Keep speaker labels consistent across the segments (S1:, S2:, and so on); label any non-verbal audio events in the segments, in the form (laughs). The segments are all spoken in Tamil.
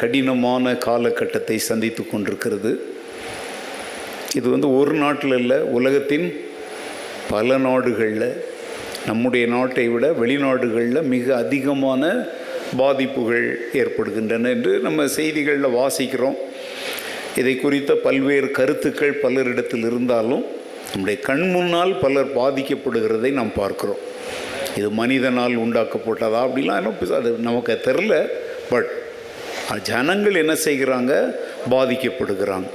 S1: கடினமான காலகட்டத்தை சந்தித்து கொண்டிருக்கிறது. இது வந்து ஒரு நாட்டில் இல்லை உலகத்தின் பல நாடுகளில் நம்முடைய நாட்டை விட வெளிநாடுகளில் மிக அதிகமான பாதிப்புகள் ஏற்படுகின்றன என்று நம்ம செய்திகளில் வாசிக்கிறோம். இதை குறித்த பல்வேறு கருத்துக்கள் பலரிடத்தில் இருந்தாலும் நம்முடைய கண் முன்னால் பலர் பாதிக்கப்படுகிறதை நாம் பார்க்கிறோம். இது மனிதனால் உண்டாக்கப்பட்டதா அப்படிலாம் அது நமக்கு தெரில பட் ஜனங்கள் என்ன செய்கிறாங்க? பாதிக்கப்படுகிறாங்க.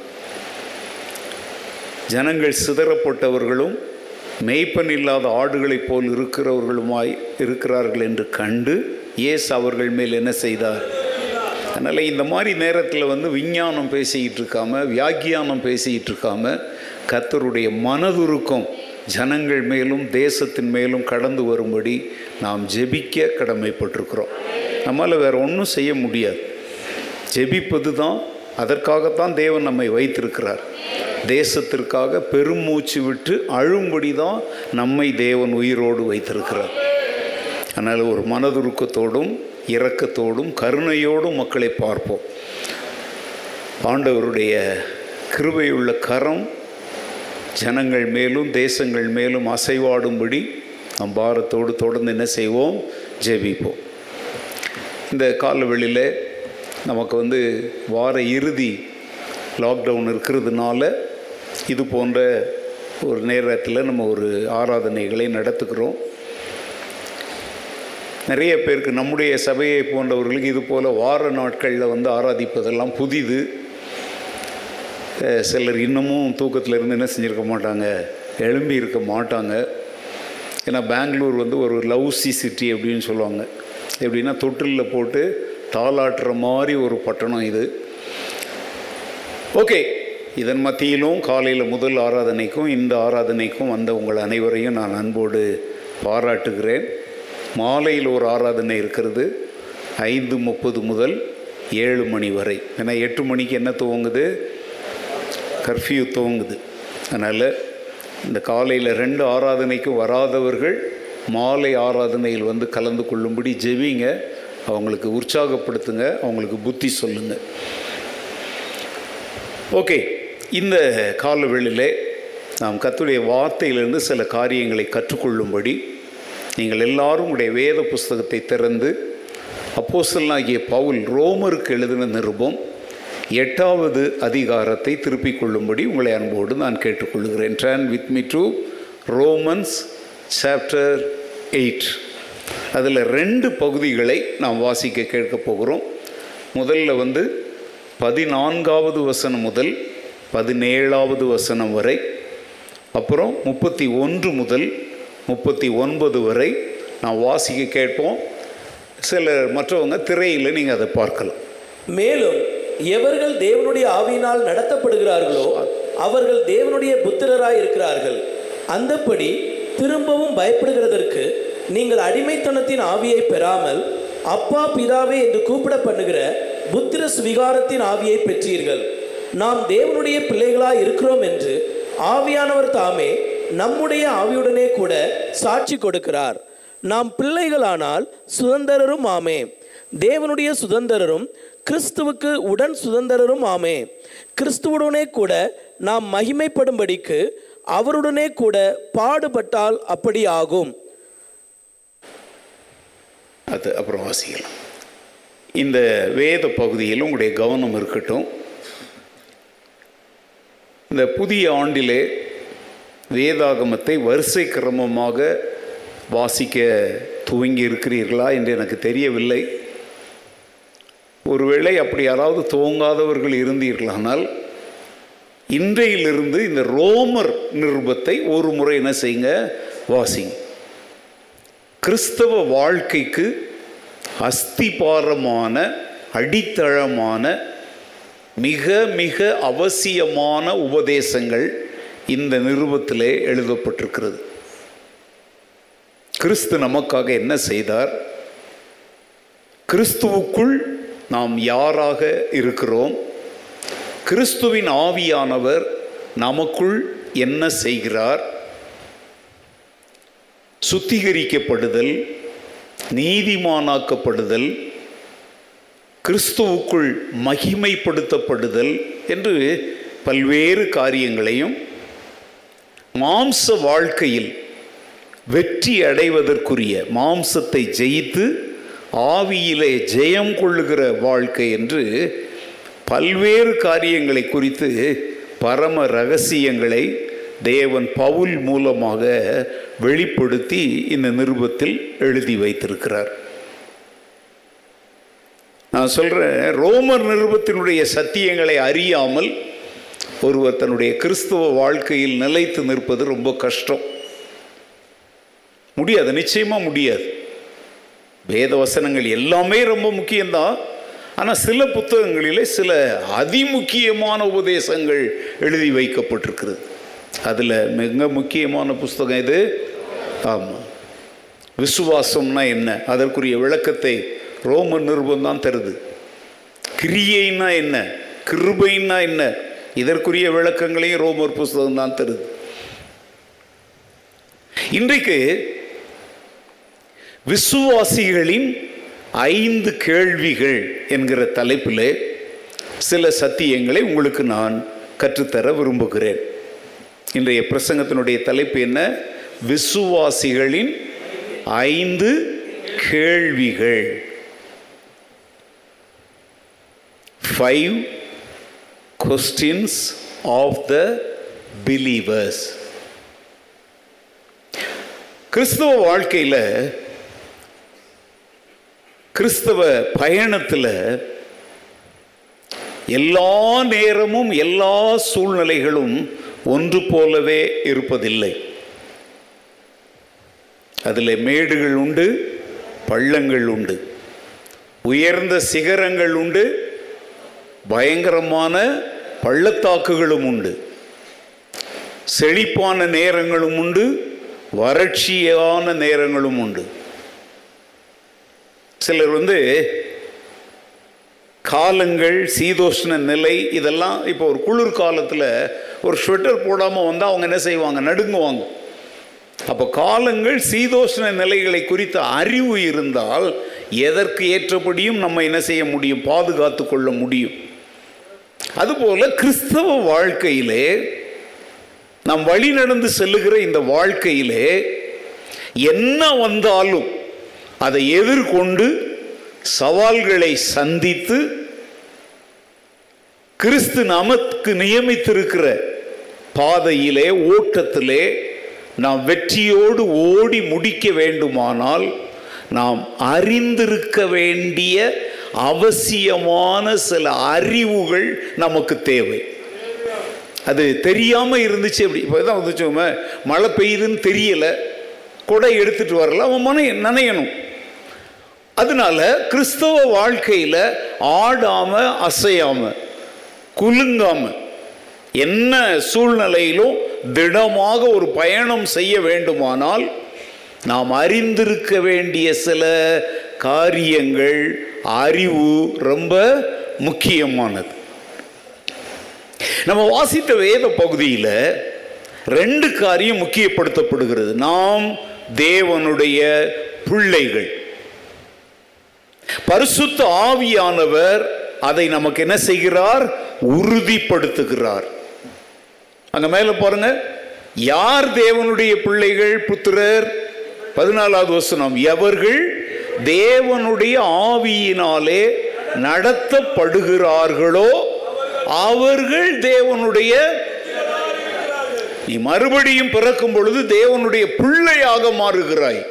S1: ஜனங்கள் சிதறப்பட்டவர்களும் மெய்ப்பன் இல்லாத ஆடுகளைப் போல் இருக்கிறவர்களுமாய் இருக்கிறார்கள் என்று கண்டு ஏசு அவர்கள் மேல் என்ன செய்தார்? அதனால் இந்த மாதிரி நேரத்தில் வந்து விஞ்ஞானம் பேசிக்கிட்டு இருக்காம வியாக்கியானம் பேசிக்கிட்டு இருக்காம கத்தருடைய மனதுருக்கம் ஜனங்கள் மேலும் தேசத்தின் மேலும் கடந்து வரும்படி நாம் ஜெபிக்க கடமைப்பட்டிருக்கிறோம். நம்மளால் வேறு ஒன்றும் செய்ய முடியாது. ஜெபிப்பது தான் அதற்காகத்தான் தேவன் நம்மை வைத்திருக்கிறார். தேசத்திற்காக பெருமூச்சு விட்டு அழும்படி தான் நம்மை தேவன் உயிரோடு வைத்திருக்கிறார். அதனால் ஒரு மனதுருக்கத்தோடும் இரக்கத்தோடும் கருணையோடும் மக்களை பார்ப்போம். ஆண்டவருடைய கிருபையுள்ள கரம் ஜனங்கள் மேலும் தேசங்கள் மேலும் அசைவாடும்படி நம் பாரத்தோடு தொடர்ந்து என்ன செய்வோம்? ஜெபிப்போம். இந்த காலவெளியில் நமக்கு வந்து வார இறுதி லாக்டவுன் இருக்கிறதுனால இது போன்ற ஒரு நேரத்தில் நம்ம ஒரு ஆராதனைகளை நடத்துக்கிறோம் நிறைய பேருக்கு நம்முடைய சபையை போன்றவர்களுக்கு இது போல் வார நாட்களில் வந்து ஆராதிப்பதெல்லாம் புதிது. சிலர் இன்னமும் தூக்கத்தில் இருந்து என்ன செஞ்சுருக்க மாட்டாங்க? எழும்பி இருக்க மாட்டாங்க. ஏன்னா பெங்களூர் வந்து ஒரு லவ்சி சிட்டி அப்படின்னு சொல்லுவாங்க. எப்படின்னா தொட்டிலில் போட்டு தாளாட்டுற மாதிரி ஒரு பட்டணம் இது. ஓகே இதன் மத்தியிலும் காலையில் முதல் ஆராதனைக்கும் இந்த ஆராதனைக்கும் வந்த உங்கள் அனைவரையும் நான் அன்போடு பாராட்டுகிறேன். மாலையில் ஒரு ஆராதனை இருக்கிறது ஐந்து முப்பது முதல் ஏழு மணி வரை. ஏன்னா எட்டு மணிக்கு என்ன துவங்குது? கர்ஃப்யூ துவங்குது. அதனால் இந்த காலையில் ரெண்டு ஆராதனைக்கும் வராதவர்கள் மாலை ஆராதனையில் வந்து கலந்து கொள்ளும்படி ஜெபிங்க. அவங்களுக்கு உற்சாகப்படுத்துங்க அவங்களுக்கு புத்தி சொல்லுங்கள் ஓகே இந்த காலவெளியிலே நாம் கத்துடைய வார்த்தையிலிருந்து சில காரியங்களை கற்றுக்கொள்ளும்படி நீங்கள் எல்லாரும் உடைய வேத புஸ்தகத்தை திறந்து அப்போசலாகிய பவுல் ரோமருக்கு எழுதின நிருபம் எட்டாவது அதிகாரத்தை திருப்பிக் கொள்ளும்படி உங்களை அன்போடு நான் கேட்டுக்கொள்கிறேன். Turn with me to Romans chapter eight அதில் ரெண்டு பகுதிகளை நாம் வாசிக்க கேட்கப் போகிறோம். முதல்ல வந்து பதினான்காவது வசனம் முதல் பதினேழாவது வசனம் வரை அப்புறம் முப்பத்தி ஒன்று முதல் முப்பத்தி ஒன்பது வரை நான் வாசிக்க கேட்போம். சில மற்றவங்க திரையில் நீங்கள் அதை பார்க்கலாம்.
S2: மேலும் எவர்கள் தேவனுடைய ஆவியினால் நடத்தப்படுகிறார்களோ அவர்கள் தேவனுடைய புத்திரராய் இருக்கிறார்கள் அந்தப்படி திரும்பவும் பயப்படுகிறதற்கு நீங்கள் அடிமைத்தனத்தின் ஆவியை பெறாமல் அப்பா பிதாவே என்று கூப்பிட பண்ணுகிற புத்திர சுவிகாரத்தின் ஆவியை பெற்றீர்கள். நாம் தேவனுடைய பிள்ளைகளாய் இருக்கிறோம் என்று ஆவியானவர் தாமே நம்முடைய ஆவியுடனே கூட சாட்சி கொடுக்கிறார். நாம் பிள்ளைகளானால் சுதந்திரரும் ஆமே. தேவனுடைய சுதந்திரரும் கிறிஸ்துவுக்கு உடன் சுதந்திரரும் ஆமே. கிறிஸ்துவுடனே கூட நாம் மகிமைப்படும்படிக்கு அவருடனே கூட பாடுபட்டால் அப்படி ஆகும்
S1: அது அப்புறம் வாசிக்கலாம். இந்த வேத பகுதியில் உங்களுடைய கவனம் இருக்கட்டும். இந்த புதிய ஆண்டிலே வேதாகமத்தை வரிசை கிரமமாக வாசிக்க துவங்கி இருக்கிறீர்களா என்று எனக்கு தெரியவில்லை. ஒருவேளை அப்படி யாராவது துவங்காதவர்கள் இருந்தீர்களானால் இன்றையிலிருந்து இந்த ரோமர் நிருபத்தை ஒரு முறை என்ன செய்யுங்க? வாசிங்க. கிறிஸ்தவ வாழ்க்கைக்கு அஸ்திபாரமான அடித்தளமான மிக மிக அவசியமான உபதேசங்கள் இந்த நிருபத்திலே எழுதப்பட்டிருக்கிறது. கிறிஸ்து நமக்காக என்ன செய்தார்? கிறிஸ்துவுக்குள் நாம் யாராக இருக்கிறோம்? கிறிஸ்துவின் ஆவியானவர் நமக்குள் என்ன செய்கிறார்? சுத்திகரிக்கப்படுதல் நீதிமானாக்கப்படுதல் கிறிஸ்துவுக்குள் மகிமைப்படுத்தப்படுதல் என்று பல்வேறு காரியங்களையும் மாம்ச வாழ்க்கையில் வெற்றி அடைவதற்குரிய மாம்சத்தை ஜெயித்து ஆவியிலே ஜெயம் கொள்ளுகிற வாழ்க்கை என்று பல்வேறு காரியங்களை குறித்து பரம ரகசியங்களை தேவன் பவுல் மூலமாக வெளிப்படுத்தி இந்த நிருபத்தில் எழுதி வைத்திருக்கிறார். நான் சொல்கிறேன் ரோமர் நிருபத்தினுடைய சத்தியங்களை அறியாமல் ஒருவர் தன்னுடைய கிறிஸ்துவ வாழ்க்கையில் நிலைத்து நிற்பது ரொம்ப கஷ்டம். முடியாது நிச்சயமாக முடியாது. வேத வசனங்கள் எல்லாமே ரொம்ப முக்கியம்தான். ஆனால் சில புத்தகங்களிலே சில அதிமுக்கியமான உபதேசங்கள் எழுதி வைக்கப்பட்டிருக்கிறது. அதில் மிக முக்கியமான புஸ்தகம் இது. ஆமாம் விசுவாசம்னா என்ன? அதற்குரிய விளக்கத்தை ரோம நிருபம் தான் தருது. கிரியைன்னா என்ன? கிருபைன்னா என்ன? இதற்குரிய விளக்கங்களையும் ரோமர் புஸ்தகம் தான் தருது. இன்றைக்கு விசுவாசிகளின் ஐந்து கேள்விகள் என்கிற தலைப்பில் சில சத்தியங்களை உங்களுக்கு நான் கற்றுத்தர விரும்புகிறேன். இன்றைய பிரசங்கத்தினுடைய தலைப்பு என்ன? விசுவாசிகளின் ஐந்து கேள்விகள். Five questions of the believers கிறிஸ்தவ வாழ்க்கையில் கிறிஸ்தவ பயணத்தில் எல்லா நேரமும் எல்லா சூழ்நிலைகளும் ஒன்று போலவே இருப்பதில்லை. அதில் மேடுகள் உண்டு பள்ளங்கள் உண்டு. உயர்ந்த சிகரங்கள் உண்டு பயங்கரமான பள்ளத்தாக்குகளும் உண்டு. செழிப்பான நேரங்களும் உண்டு வறட்சியான நேரங்களும் உண்டு. சிலர் வந்து காலங்கள் சீதோஷ்ண நிலை இதெல்லாம் இப்போ ஒரு குளிர் காலத்தில் ஒரு ஸ்வெட்டர் போடாமல் வந்தால் அவங்க என்ன செய்வாங்க? நடுங்குவாங்க. அப்போ காலங்கள் சீதோஷ்ண நிலைகளை குறித்த அறிவு இருந்தால் எதற்கு ஏற்றபடியும் நம்ம என்ன செய்ய முடியும்? பாதுகாத்து கொள்ள முடியும். அதுபோல கிறிஸ்தவ வாழ்க்கையிலே நாம் வழி நடந்து செல்லுகிற இந்த வாழ்க்கையிலே என்ன வந்தாலும் அதை எதிர்கொண்டு சவால்களை சந்தித்து கிறிஸ்து நமக்கு நியமித்திருக்கிற பாதையிலே ஓட்டத்திலே நாம் வெற்றியோடு ஓடி முடிக்க வேண்டுமானால் நாம் அறிந்திருக்க வேண்டிய அவசியமான சில அறிவுகள் நமக்கு தேவை. அது தெரியாமல் இருந்துச்சு அப்படி. இப்போ தான் வந்துச்சோமே மழை பெய்யுதுன்னு தெரியலை கொடை எடுத்துட்டு வரல அவன் மன நனையணும். அதனால கிறிஸ்தவ வாழ்க்கையில் ஆடாமல் அசையாமல் குலுங்காம என்ன சூழ்நிலையிலும் திடமாக ஒரு பயணம் செய்ய வேண்டுமானால் நாம் அறிந்திருக்க வேண்டிய சில காரியங்கள் அறிவு ரொம்ப முக்கியமானது. நம்ம வாசித்த வேத பகுதியில் ரெண்டு காரியம் முக்கியப்படுத்தப்படுகிறது. நாம் தேவனுடைய பிள்ளைகள். பரிசுத்த ஆவியானவர் அதை நமக்கு என்ன செய்கிறார்? உறுதிப்படுத்துகிறார். அங்க மேல பாருங்க. யார் தேவனுடைய பிள்ளைகள் புத்திரர்? பதினாலாவது வசனம். எவர்கள் தேவனுடைய ஆவியினாலே நடத்தப்படுகிறார்களோ அவர்கள் தேவனுடைய நீ மறுபடியும் பிறக்கும் பொழுது தேவனுடைய பிள்ளையாக மாறுகிறாய்.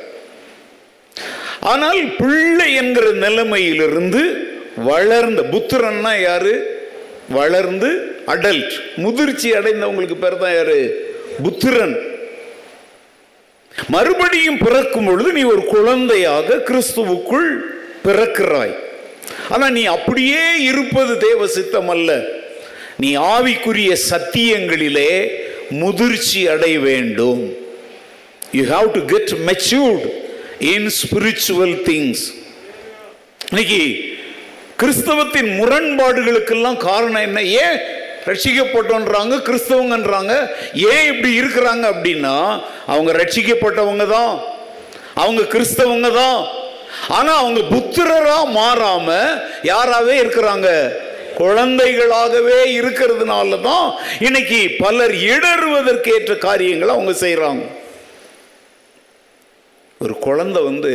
S1: ஆனால் பிள்ளை என்கிற நிலைமையிலிருந்து வளர்ந்த புத்திரன்னா யாரு? வளர்ந்து அடல்ட் முதிர்ச்சி அடைந்தவங்களுக்கு பேர் தான் யாரு? புத்திரன். மறுபடியும் பிறக்கும் பொழுது நீ ஒரு குழந்தையாக கிறிஸ்துவுக்குள் பிறக்கிறாய். ஆனா நீ அப்படியே இருப்பது தேவ சித்தம் அல்ல. நீ ஆவிக்குரிய சத்தியங்களிலே முதிர்ச்சி அடைய வேண்டும். You have to get matured in spiritual things இன்னைக்கு கிறிஸ்தவத்தின் முரண்பாடுகளுக்கெல்லாம் காரணம் என்ன? ஏன் ரட்சிக்கப்பட்டோன்றாங்க கிறிஸ்தவங்கன்றாங்க? ஏன் இப்படி இருக்கிறாங்க அப்படின்னா அவங்க ரட்சிக்கப்பட்டவங்க தான். அவங்க கிறிஸ்தவங்க தான். ஆனால் அவங்க புத்திரராக மாறாம யாராவே இருக்கிறாங்க? குழந்தைகளாகவே இருக்கிறதுனால தான் இன்னைக்கு பலர் இடறுவதற்கேற்ற காரியங்களை அவங்க செய்கிறாங்க ஒரு குழந்தை வந்து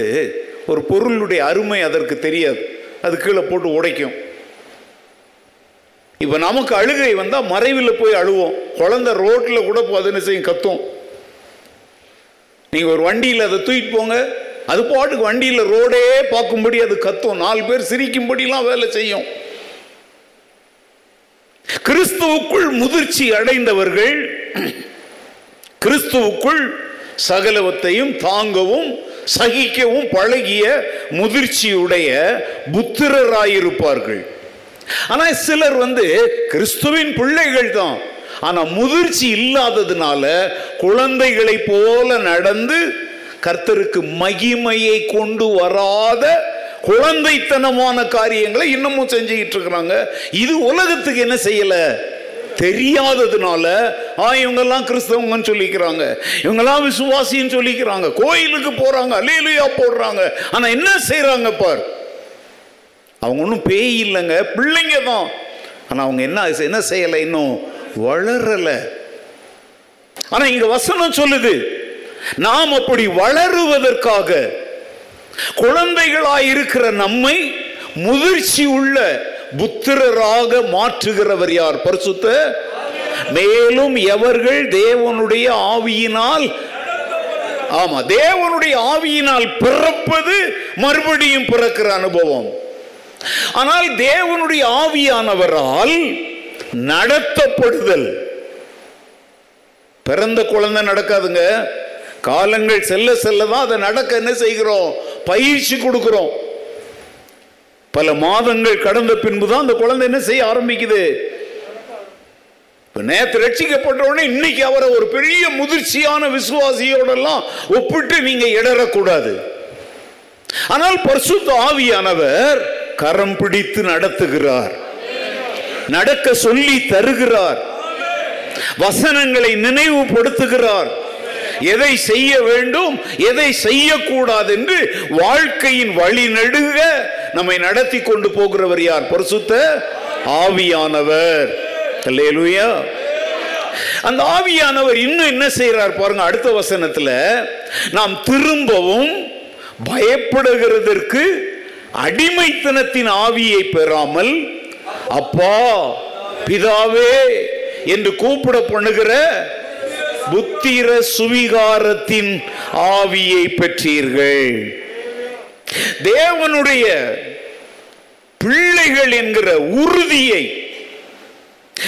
S1: ஒரு பொருளுடைய அருமை அதற்கு தெரியாது. அது கீழே போட்டு உடைக்கும். இப்போ நமக்கு அழுகை வந்தால் மறைவில் போய் அழுவோம். குழந்தை ரோட்டில் கூட பதினு செய்யும்? கத்தும். நீங்கள் ஒரு வண்டியில் அதை தூக்கிட்டு போங்க. அது பாட்டுக்கு வண்டியில் ரோடே பார்க்கும்படி அது கத்தும். நாலு பேர் சிரிக்கும்படிலாம் வேலை செய்யும். கிறிஸ்துவுக்குள் முதிர்ச்சி அடைந்தவர்கள் கிறிஸ்துவுக்குள் சகலவத்தையும் தாங்கவும் சகிக்கவும் பழகிய முதிர்ச்சியுடைய புத்திரராயிருப்பார்கள். ஆனால் சிலர் வந்து கிறிஸ்துவின் பிள்ளைகள் தான். ஆனால் முதிர்ச்சி இல்லாததுனால குழந்தைகளை போல நடந்து கர்த்தருக்கு மகிமையை கொண்டு வராத குழந்தைத்தனமான காரியங்களை இன்னமும் செஞ்சுக்கிட்டு இருக்கிறாங்க. இது உலகத்துக்கு என்ன செய்யலை? தெரியாததுனால ஆ இவங்கெல்லாம் கிறிஸ்தவங்கன்னு சொல்லிக்கிறாங்க. இவங்கெல்லாம் விசுவாசின்னு சொல்லிக்கிறாங்க. கோயிலுக்கு போறாங்க அலையிலையா போடுறாங்க. ஆனா என்ன செய்கிறாங்க பார்? அவங்க ஒன்றும் பேய் இல்லைங்க. பிள்ளைங்க தான். ஆனால் அவங்க என்ன என்ன செய்யலை இன்னும்? வளரலை. ஆனால் இங்க வசனம் சொல்லுது நாம் அப்படி வளருவதற்காக குழந்தைகளாய் இருக்கிற நம்மை முதிர்ச்சி உள்ள புத்திரராக மாற்றுகிறவர் யார்? பரிசுத்த? மேலும் எவர்கள் தேவனுடைய ஆவியினால் ஆமா தேவனுடைய ஆவியினால் பிறப்பது மறுபடியும் பிறக்கிற அனுபவம். ஆனால் தேவனுடைய ஆவியானவரால் நடத்தப்படுதல். பிறந்த குழந்தை நடக்காதுங்க. காலங்கள் செல்ல செல்ல தான் அதை நடக்க என்ன செய்கிறோம்? பயிற்சி கொடுக்கிறோம். பல மாதங்கள் கடந்த பின்பு தான் அந்த குழந்தை என்ன செய்ய ஆரம்பிக்குது? இப்ப நேத்து ரட்சிக்கப்பட்ட உடனே இன்னைக்கு அவரை ஒரு பெரிய முதிர்ச்சியான விசுவாசியோடெல்லாம் ஒப்பிட்டு நீங்க இடறக்கூடாது. ஆனால் பரிசுத்த ஆவியானவர் கரம் பிடித்து நடத்துகிறார். நடக்க சொல்லி தருகிறார். வசனங்களை நினைவுபடுத்துகிறார். எதை செய்ய வேண்டும் எதை செய்யக்கூடாது என்று வாழ்க்கையின் வழி நடுக நம்மை நடத்தி கொண்டு போகிறவர் யார்? பரிசுத்த ஆவியானவர். அல்லேலூயா அந்த ஆவியானவர் இன்னும் என்ன செய்யறார் பாருங்க அடுத்த வசனத்துல நாம் திரும்பவும் பயப்படுகிறதற்கு அடிமைத்தனத்தின் ஆவியை பெறாமல் அப்பா பிதாவே என்று கூப்பிட பண்ணுகிற புத்திர சுவிகாரத்தின் ஆவியை பெற்றீர்கள். தேவனுடைய பிள்ளைகள் என்கிற உறுதியை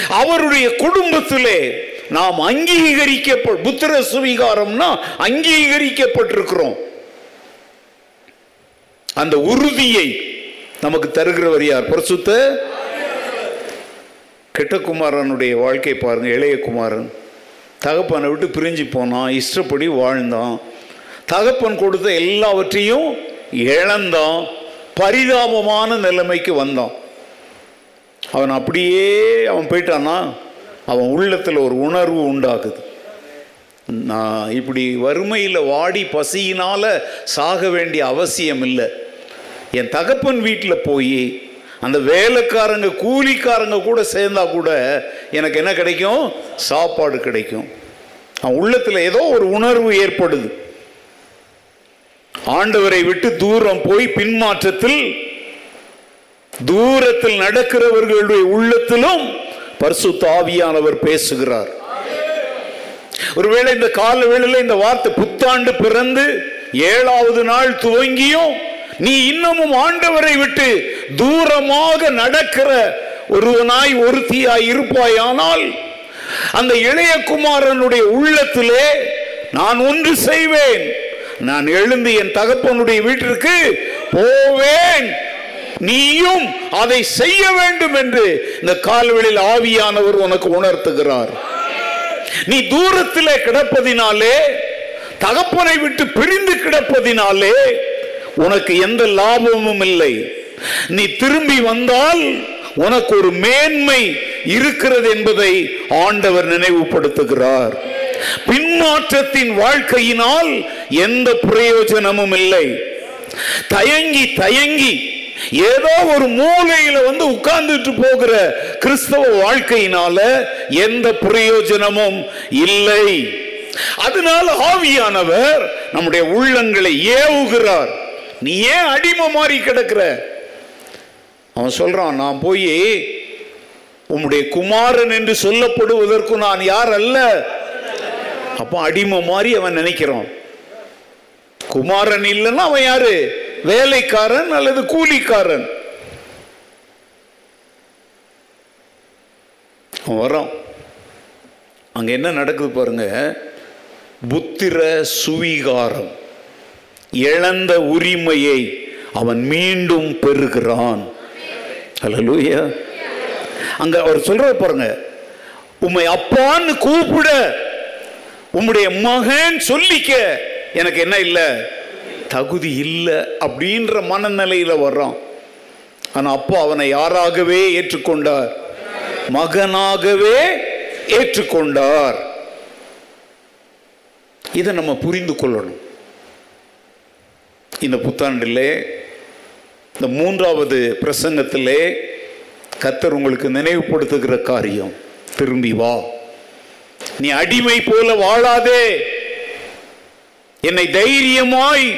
S1: அவருடைய குடும்பத்திலே நாம் அங்கீகரிக்க புத்திர சுவிகாரம்னா அங்கீகரிக்கப்பட்டிருக்கிறோம். அந்த உறுதியை நமக்கு தருகிறவர் யார்? பிரசுத்த? கெட்டகுமாரனுடைய வாழ்க்கை பாருங்க இளைய குமாரன். தகப்பனை விட்டு பிரிஞ்சு போனான் இஷ்டப்படி வாழ்ந்தான். தகப்பன் கொடுத்த எல்லாவற்றையும் இழந்தான் பரிதாபமான நிலைமைக்கு வந்தான். அவன் அப்படியே அவன் போயிட்டான்னா அவன் உள்ளத்தில் ஒரு உணர்வு உண்டாகுது. நான் இப்படி வறுமையில் வாடி பசியினால் சாக வேண்டிய அவசியம் இல்லை. என் தகப்பன் வீட்டில் போய் அந்த வேலைக்காரங்க கூலிக்காரங்க கூட சேர்ந்தா கூட எனக்கு என்ன கிடைக்கும்? சாப்பாடு கிடைக்கும். அவன் உள்ளத்தில் ஏதோ ஒரு உணர்வு ஏற்படுது. ஆண்டவரை விட்டு தூரம் போய் பின்மாற்றத்தில் தூரத்தில் நடக்கிறவர்களுடைய உள்ளத்திலும் பரிசு தாவியானவர் பேசுகிறார். ஒருவேளை இந்த கால வேளையில் இந்த வார்த்தை புத்தாண்டு பிறந்து ஏழாவது நாள் துவங்கியும் நீ இன்னமும் ஆண்டவரை விட்டு தூரமாக நடக்கிற ஒருவனாய் ஒருத்தியாய் இருப்பாயானால் அந்த இளைய குமாரனுடைய உள்ளத்திலே நான் ஒன்று செய்வேன். நான் எழுந்து என் தகப்பனுடைய வீட்டிற்கு போவேன். நீயும் அதை செய்ய வேண்டும் என்று இந்த கால்வெளியில் ஆவியானவர் உனக்கு உணர்த்துகிறார். நீ தூரத்திலே கிடப்பதினாலே தகப்பனை விட்டு பிரிந்து கிடப்பதினாலே உனக்கு எந்த லாபமும் இல்லை. நீ திரும்பி வந்தால் உனக்கு ஒரு மேன்மை இருக்கிறது என்பதை ஆண்டவர் நினைவுபடுத்துகிறார். பின்மாற்றத்தின் வாழ்க்கையினால் எந்த பிரயோஜனமும் இல்லை. தயங்கி தயங்கி ஏதோ ஒரு மூலையில வந்து உட்கார்ந்துட்டு போகிற கிறிஸ்தவ வாழ்க்கையினால எந்த பிரயோஜனமும் இல்லை. அதனால ஆவியானவர் நம்முடைய உள்ளங்களை ஏவுகிறார். நீ ஏன் அடிமை மாறி கிடக்கிற? அவன் சொல்றான் நான் போய் உம்முடைய குமாரன் என்று சொல்லப்படுவதற்கு நான் யார் அல்ல? அப்போ அடிமை மாதிரி அவன் நினைக்கிறான். குமாரன் இல்லைன்னா அவன் யாரு? வேலைக்காரன் அல்லது கூலிக்காரன்? அவன் வரான் அங்க என்ன நடக்குது பாருங்க. புத்திர சுவீகாரம். இழந்த உரிமையை அவன் மீண்டும் பெறுகிறான். ஹலலூயா அங்க அவர் சொல்ற பாருங்க. உம்மை அப்பான்னு கூப்பிட உம்முடைய மகன் சொல்லிக்க எனக்கு என்ன இல்லை? தகுதி இல்லை. அப்படின்ற மனநிலையில வர்றான். ஆனா அப்பா அவனை யாராகவே ஏற்றுக்கொண்டார்? மகனாகவே ஏற்றுக்கொண்டார். இதை நம்ம புரிந்து கொள்ளணும். இந்த புத்தாண்டிலே இந்த மூன்றாவது பிரசங்கத்திலே கத்தர் உங்களுக்கு நினைவுபடுத்துகிற காரியம் திரும்பி வா. நீ அடிமை போல வாழாதே. என்னை தைரியமாய்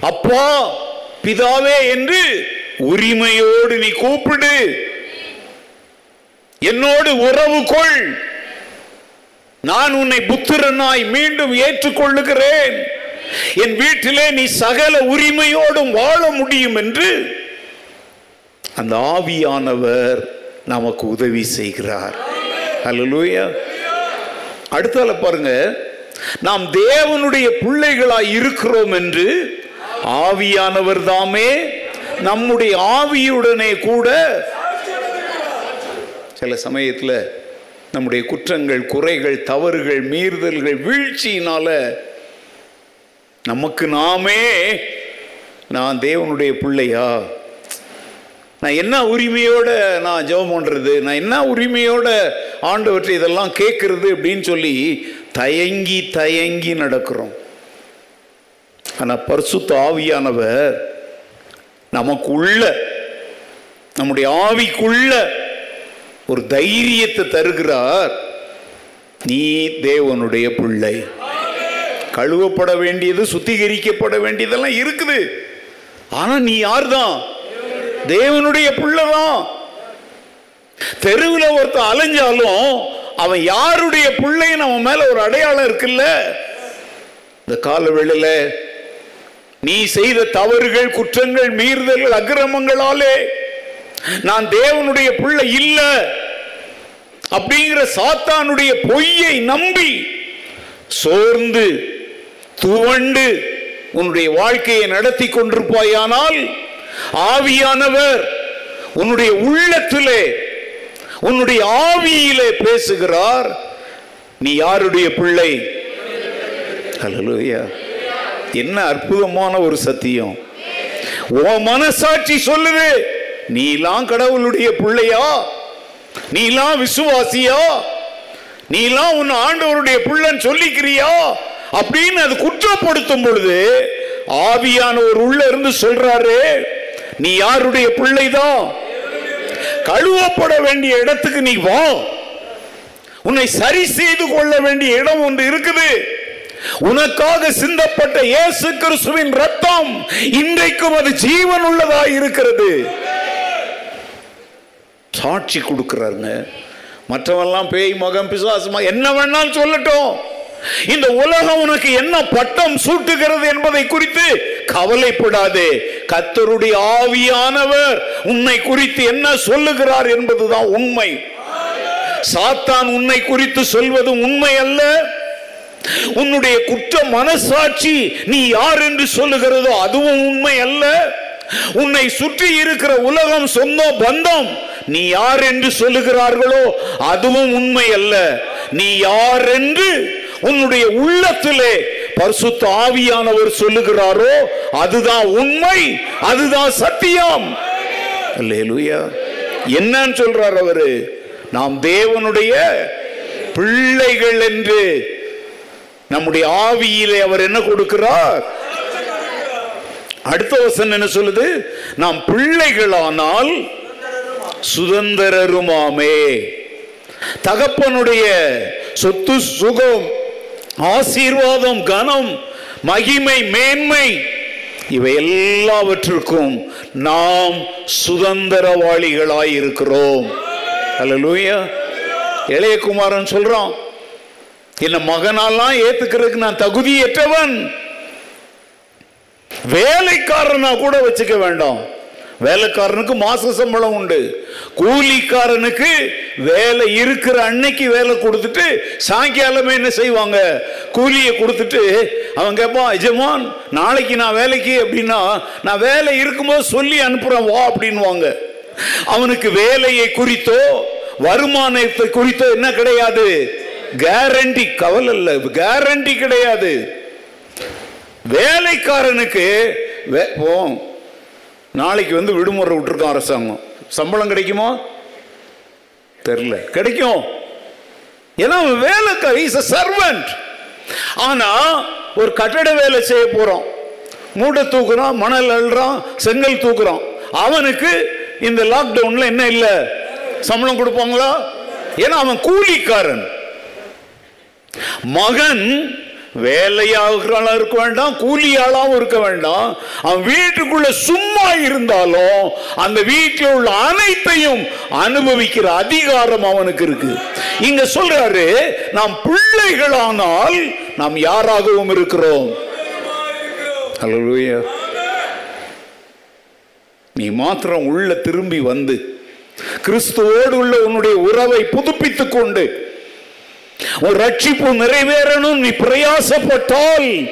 S1: அப்பா பிதாவே என்று உரிமையோடு நீ கூப்பிடு. என்னோடு உறவு கொள். நான் உன்னை புத்திரனாய் மீண்டும் ஏற்றுக்கொள்ளுகிறேன். என் வீட்டிலே நீ சகல உரிமையோடும் வாழ முடியும் என்று அந்த ஆவியானவர் நமக்கு உதவி செய்கிறார். அடுத்தால பாருங்க. நாம் தேவனுடைய பிள்ளைகளாய் இருக்கிறோம் என்று ஆவியானவர் தாமே நம்முடைய ஆவியுடனே கூட சில சமயத்தில் நம்முடைய குற்றங்கள் குறைகள் தவறுகள் மீறுதல்கள் வீழ்ச்சியினால நமக்கு நாமே நான் தேவனுடைய பிள்ளையா? நான் என்ன உரிமையோட நான் ஜெபம் பண்ணுறது நான் என்ன உரிமையோட ஆண்டவற்றை இதெல்லாம் கேட்குறது அப்படின்னு சொல்லி தயங்கி தயங்கி நடக்கிறோம். ஆனால் பரிசுத்த ஆவியானவர் நமக்குள்ள நம்முடைய ஆவிக்குள்ள ஒரு தைரியத்தை தருகிறார். நீ தேவனுடைய பிள்ளை. கழுவப்பட வேண்டியது சுத்திகரிக்கப்பட வேண்டியதெல்லாம் இருக்குது. ஆனா நீ யார்தான்? தேவனுடைய பிள்ளைதான். தெருவில் ஒருத்தன் அலைஞ்சாலும் அவன் யாருடைய பிள்ளைன்னு அவன் மேல ஒரு அடையாளம் இருக்குல்ல? இந்த கால வேளையில் நீ செய்த தவறுகள் குற்றங்கள் மீறுதல்கள் அக்கிரமங்களாலே நான் தேவனுடைய பிள்ளை இல்ல அப்படிங்கிற சாத்தானுடைய பொய்யை நம்பி சோர்ந்து துவண்டு உன்னுடைய வாழ்க்கையை நடத்தி கொண்டிருப்பாயானால் ஆவியானவர் உன்னுடைய உள்ளத்திலே உன்னுடைய ஆவியிலே பேசுகிறார். நீ யாருடைய பிள்ளை? ஹalleluya. என்ன அற்புதமான ஒரு சத்தியம். உன் மனசாட்சி சொல்லுது நீலாம் கடவுளுடைய பிள்ளையா? நீலாம் விசுவாசியா? நீலாம் உன் ஆண்டவருடைய பிள்ளைன்னு சொல்லிக்கிறியா? அப்படின்னு அது குற்றப்படுத்தும் பொழுது ஆவியானவர் உள்ள இருந்து சொல்றாரு நீ யாருடைய பிள்ளைதான் கழுவப்பட வேண்டிய இடத்துக்கு நீ வா. உன்னை சரி செய்து கொள்ள வேண்டிய இடம் ஒன்று இருக்குது. உனக்காக சிந்தப்பட்ட இயேசு கிறிஸ்துவின் ரத்தம் இன்றைக்கும் அது ஜீவன் உள்ளதா இருக்கிறது. சாட்சி கொடுக்கிறாருங்க. மற்றவெல்லாம் பேய் மகம் பிசுவாசமா என்ன வேணாலும் சொல்லட்டும். இந்த உலகம் உனக்கு என்ன பட்டம் சூட்டுகிறது என்பதை குறித்து கவலைப்படாதே. கத்தருடைய ஆவியானவர் உன்னை குறித்து என்ன சொல்லுகிறார் என்பதுதான் உண்மை. சாத்தான் உன்னை குறித்து சொல்வது உண்மை அல்ல. உன்னுடைய குற்ற மனசாட்சி நீ யார் என்று சொல்லுகிறதோ அதுவும் உண்மை அல்ல. உன்னை சுற்றி இருக்கிற உலகம் சொந்தம் பந்தம் நீ யார் என்று சொல்லுகிறார்களோ அதுவும் உண்மை அல்ல. நீ யார் என்று உன்னுடைய உள்ளத்திலே பரிசுத்த ஆவியானவர் சொல்லுகிறாரோ அதுதான் உண்மை அதுதான் சத்தியம். என்னன்னு சொல்றார் அவரு? நாம் தேவனுடைய பிள்ளைகள் என்று நம்முடைய ஆவியிலே அவர் என்ன கொடுக்கிறார்? அடுத்த வசனம் என்ன சொல்லுது? நாம் பிள்ளைகளானால் சுதந்திரருமாமே. தகப்பனுடைய சொத்து சுகம் ஆசீர்வாதம் கனம் மகிமை மேன்மை இவை எல்லாவற்றுக்கும் நாம் சுதந்திரவாளிகளாய் இருக்கிறோம். அல்லேலூயா இளையகுமாரன் சொல்றான் என்ன மகனாலாம் ஏத்துக்கிறதுக்கு நான் தகுதியற்றவன். வேலைக்காரனா கூட வச்சுக்க வேண்டாம். வேலைக்காரனுக்கு மாச சம்பளம் உண்டு. கூலிக்காரனுக்கு வேலை இருக்கிற அன்னைக்கு வேலை கொடுத்துட்டு சாயங்காலமே என்ன செய்வாங்க? கூலியை கொடுத்துட்டு அவன் கேட்பான் எஜமான் நாளைக்கு நான் வேலைக்கு அப்படின்னா நான் வேலை இருக்கும்போது சொல்லி அனுப்புறேன் வா அப்படின்வாங்க. அவனுக்கு வேலையை குறித்தோ வருமானத்தை குறித்தோ என்ன கிடையாது? கேரண்டி கவலை இல்லை கேரண்டி கிடையாது. வேலைக்காரனுக்கு வே- ஓ, நாளைக்கு வந்து விடுமுறை விட்டுருக்கோம் அரசாங்கம். சம்பளம் கிடைக்குமா? தெரியல. கிடைக்கும். ஏன்னா அவன் வேலைக்காரி இஸ் சர்வன்ட் ஆனா ஒரு கட்டட வேலை செய்ய போறோம். மூட்டை தூக்குறான் மணல் அள்ளுறான் செங்கல் தூக்குறான். அவனுக்கு இந்த லாக்டவுன்ல என்ன இல்லை? சம்பளம் கொடுப்பாங்களா? ஏன்னா அவன் கூலிக்காரன். மகன் வேலையாளா இருக்க வேண்டாம் கூலியாளாகவும் இருக்க வேண்டாம். அவன் வீட்டுக்குள்ள சும்மா இருந்தாலும் அந்த வீட்டில் உள்ள அனைத்தையும் அனுபவிக்கிற அதிகாரம் அவனுக்கு இருக்கு. இங்க சொல்றாரு நாம் பிள்ளைகளானால் நாம் யாராகவும் இருக்கிறோம்? நீ மாத்திரம் உள்ள திரும்பி வந்து கிறிஸ்துவோடு உள்ள உன்னுடைய உறவை புதுப்பித்துக் கொண்டு உன் ரட்சிப்பு நிறைவேறணும் நீ பிரயாசப்பட்டால்.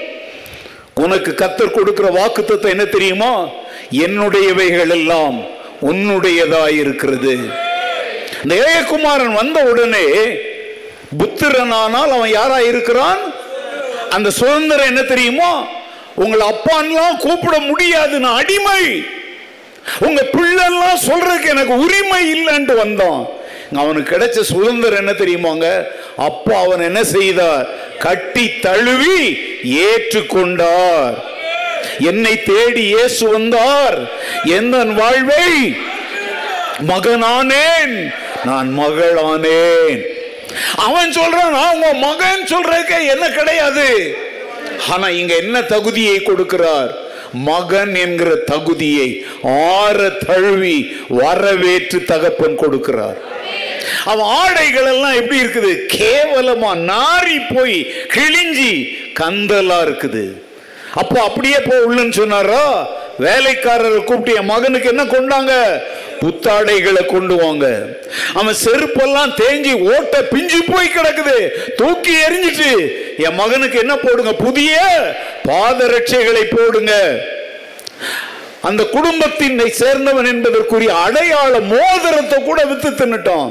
S1: உனக்கு கத்தர் கொடுக்கிற வாக்குத்தத்தை என்ன தெரியுமா? என்னுடையவைகள் எல்லாம் உன்னுடையதாய் இருக்கிறது. இந்த ஏயகுமாரன் வந்த உடனே புத்திரனானால் அவன் யாரா இருக்கிறான்? அந்த சுதந்திரம் என்ன தெரியுமா? உங்களை அப்பான்லாம் கூப்பிட முடியாது நான் அடிமை. உங்க பிள்ளைலாம் சொல்றதுக்கு எனக்கு உரிமை இல்லைன்ட்டு வந்தான். அவனுக்கு கிடைச்ச சுதந்திரம் என்ன தெரியுமாங்க? அப்பா அவன் என்ன செய்தார்? கட்டி தழுவி ஏற்றுக்கொண்டார். என்னை தேடி இயேசு வந்தார். என் வாழ்வை? மகனானேன். நான் மகளானேன். அவன் சொல்றான் நான் உங்க மகன் சொல்றதுக்கு என்ன கிடையாது. ஆனா இங்க என்ன தகுதியை கொடுக்கிறார்? மகன் என்கிற தகுதியை ஆற தழுவி வரவேற்று தகப்பன் கொடுக்கிறார். அவன் ஆடைகள் எல்லாம் எப்படி இருக்குது? கேவலமா நாரி போய் கிழிஞ்சி கந்தலா இருக்குது. அப்போ அப்படியே போ உள்ளன்னு சொன்னாரா? வேலைக்காரரை கூப்பிட்டு என் மகனுக்கு என்ன கொண்டாங்க? புத்தாடைகளை கொண்டு வாங்க. அவன் செருப்பெல்லாம் தேஞ்சி ஓட்ட பிஞ்சு போய் கிடக்குது. தூக்கி எரிஞ்சிட்டு என் மகனுக்கு என்ன போடுங்க? புதிய பாதரட்சைகளை போடுங்க. அந்த குடும்பத்தினை சேர்ந்தவன் என்பதற்குரிய அடையாள மோதிரத்தை கூட வித்து தின்னுட்டான்.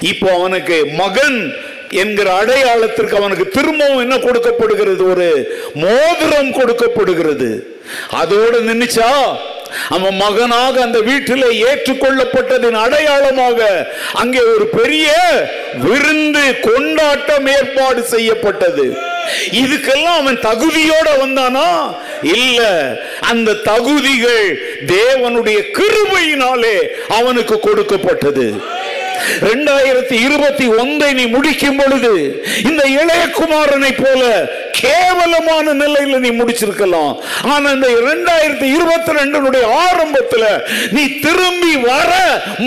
S1: இப்போ அவனுக்கு மகன் என்கிற அடையாளத்திற்கு அவனுக்கு திரும்பவும் என்ன கொடுக்கப்படுகிறது? ஒரு மோதிரம் கொடுக்கப்படுகிறது. அதோடு நின்னுச்சா? அவன் மகனாக அந்த வீட்டிலே ஏற்றுக்கொள்ளப்பட்டதின் அடையாளமாக அங்கே ஒரு பெரிய விருந்து கொண்டாட்டம் ஏற்பாடு செய்யப்பட்டது. இதுக்கெல்லாம் அவன் தகுதியோட வந்தானா? இல்ல அந்த தகுதிகள் தேவனுடைய கிருபையினாலே அவனுக்கு கொடுக்கப்பட்டது. ரெண்டாயிரத்தி இருபத்தி ஒன்றை நீ முடிக்கும் பொழுது இந்த இளையகுமாரனை போல கேவலமான நிலையில நீ முடிச்சிருக்கலாம். ஆனா இந்த இரண்டாயிரத்தி இருபத்தி ரெண்டுனுடைய ஆரம்பத்துல நீ திரும்பி வர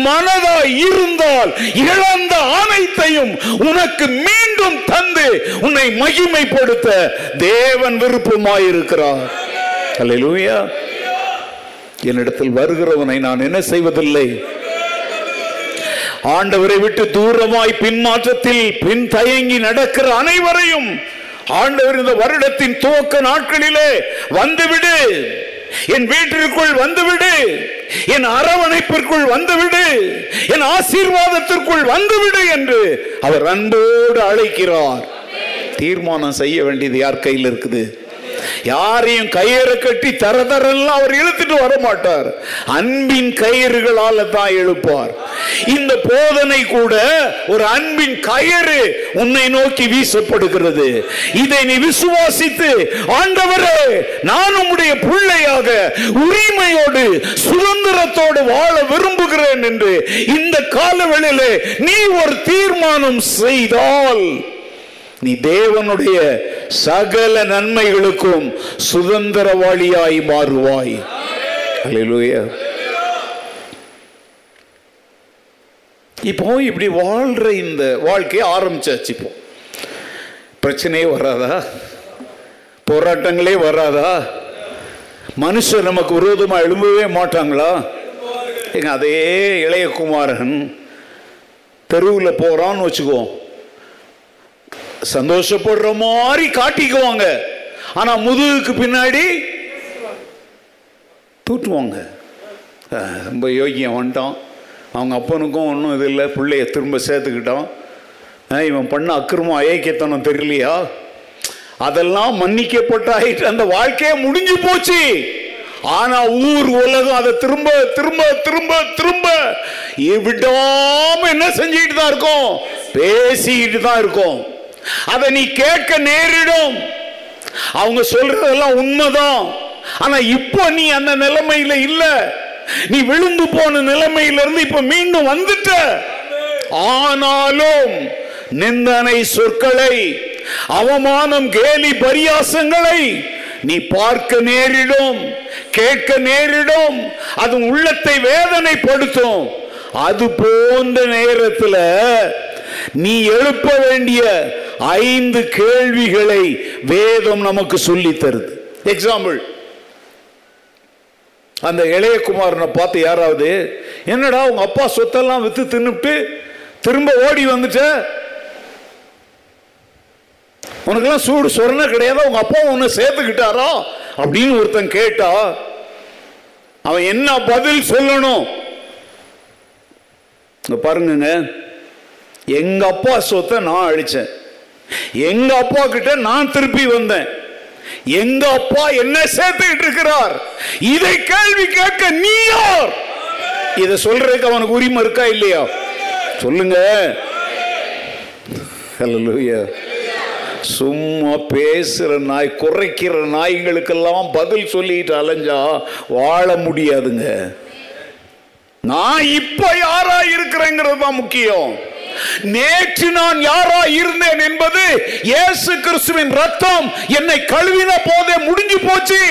S1: மனதா இருந்தால் இழந்த அனைத்தையும் உனக்கு மீண்டும் தந்து உன்னை மகிமைப்படுத்த தேவன் விருப்பமாயிருக்கிறார். அல்லேலூயா என்னிடத்தில் வருகிறவனை நான் என்ன செய்வதில்லை? ஆண்டவரை விட்டு தூரமாய் பின்மாற்றத்தில் பின் தயங்கி நடக்கிற அனைவரையும் ஆண்டவர் இந்த வருடத்தின் துவக்க நாட்களிலே வந்துவிடு. என் வீட்டிற்குள் வந்துவிடு. என் அரவணைப்பிற்குள் வந்துவிடு. என் ஆசீர்வாதத்திற்குள் வந்துவிடு என்று அவர் அன்போடு அழைக்கிறார். தீர்மானம் செய்ய வேண்டியது யார் கையில் இருக்குது? யாரையும் கயிறு கட்டி தர தரலாம் அவர் இழுத்துட்டு வர மாட்டார் அன்பின் கயிறுகளால தான் எழுப்பார் இந்த போதனை கூட ஒரு அன்பின் கயிறு உன்னை நோக்கி வீசப்படுகிறது. இதை நீ விசுவாசித்து ஆண்டவரே நான் உம்முடைய பிள்ளையாக உரிமையோடு சுதந்திரத்தோடு வாழ விரும்புகிறேன் என்று இந்த காலவெளியிலே நீ ஒரு தீர்மானம் செய்தால். நீ தேவனுடைய சகல நன்மைகளுக்கும் சுதந்திரவாளியாய் மாறுவாய். இப்போ இப்படி வாழ்ற இந்த வாழ்க்கையை ஆரம்பிச்சாச்சு இப்போ. பிரச்சனையே வராதா? போராட்டங்களே வராதா? மனுஷர் நமக்கு விரோதமாக எழும்பவே மாட்டாங்களா? எங்க அதே இளையகுமாரன் தெருவில் போறான்னு வச்சுக்குவோம் சந்தோஷப்படுற மாதிரி காட்டிக்குவாங்க. ஆனா முதுகுக்கு பின்னாடி தூட்டுவாங்க. ரொம்ப யோகியம் வந்துட்டான். அவங்க அப்பனுக்கும் ஒன்றும் இது இல்லை பிள்ளைய திரும்ப சேர்த்துக்கிட்டான். இவன் பண்ண அக்கிரமம் அயக்கியத்தனம் தெரியலையா? அதெல்லாம் மன்னிக்கப்பட்டாயிட்டு அந்த வாழ்க்கையே முடிஞ்சு போச்சு. ஆனா ஊர் உலகம் அதை திரும்ப திரும்ப திரும்ப திரும்ப விடாம என்ன செஞ்சுக்கிட்டு தான் இருக்கும்? பேசிக்கிட்டு தான் இருக்கும். அதை நீ கேட்க நேரிடும். அவங்க சொல்றதெல்லாம் உண்மைதான். ஆனா இப்போ நீ அந்த நிலைமையில இல்ல. நீ விழுந்து போன நிலைமையில இருந்து இப்ப மீண்டும் வந்துட்ட. ஆனாலும் நிந்தனை சொற்களை அவமானம் கேலி பரியாசங்களை நீ பார்க்க நேரிடும் கேட்க நேரிடும் அது உள்ளத்தை வேதனைப்படுத்தும். அது போன்ற நேரத்தில் நீ எழுப்ப வேண்டிய ஐந்து கேள்விகளை வேதம் நமக்கு சொல்லி தருது எக்ஸாம்பிள் அந்த இளையகுமாரனை பார்த்து யாராவது என்னடா உங்க அப்பா சொத்தெல்லாம் வித்து தின்னுட்டு திரும்ப ஓடி வந்துட்ட? உனக்கெல்லாம் சூடு சொரணை கிடையாது? உங்க அப்பா உன்னை சேர்த்துக்கிட்டாரா? அப்படின்னு ஒருத்தன் கேட்டா அவன் என்ன பதில் சொல்லணும்? பாருங்க எங்கள் எங்க அப்பா சொத்தை நான் அழிச்சேன். எங்க அப்பா கிட்ட நான் திருப்பி வந்தேன். எங்க அப்பா என்ன சேர்த்துக்கிட்டு இருக்கிறார். இதை கேள்வி கேட்க நீ யார்? இதை சொல்றதுக்கு அவனுக்கு உரிமை இருக்கா இல்லையா? சொல்லுங்க. சும்மா பேசுற நாய் குறைக்கிற நாய்களுக்கெல்லாம் பதில் சொல்லிட்டு அலைஞ்சா வாழ முடியாதுங்க. நான் இப்ப யாரா இருக்கிறேங்கிறது தான் முக்கியம். நேற்று நான் யாரா இருந்தேன் என்பது இயேசு கிறிஸ்துவின் ரத்தம் என்னை கழுவின போதே முடிஞ்சு போச்சு.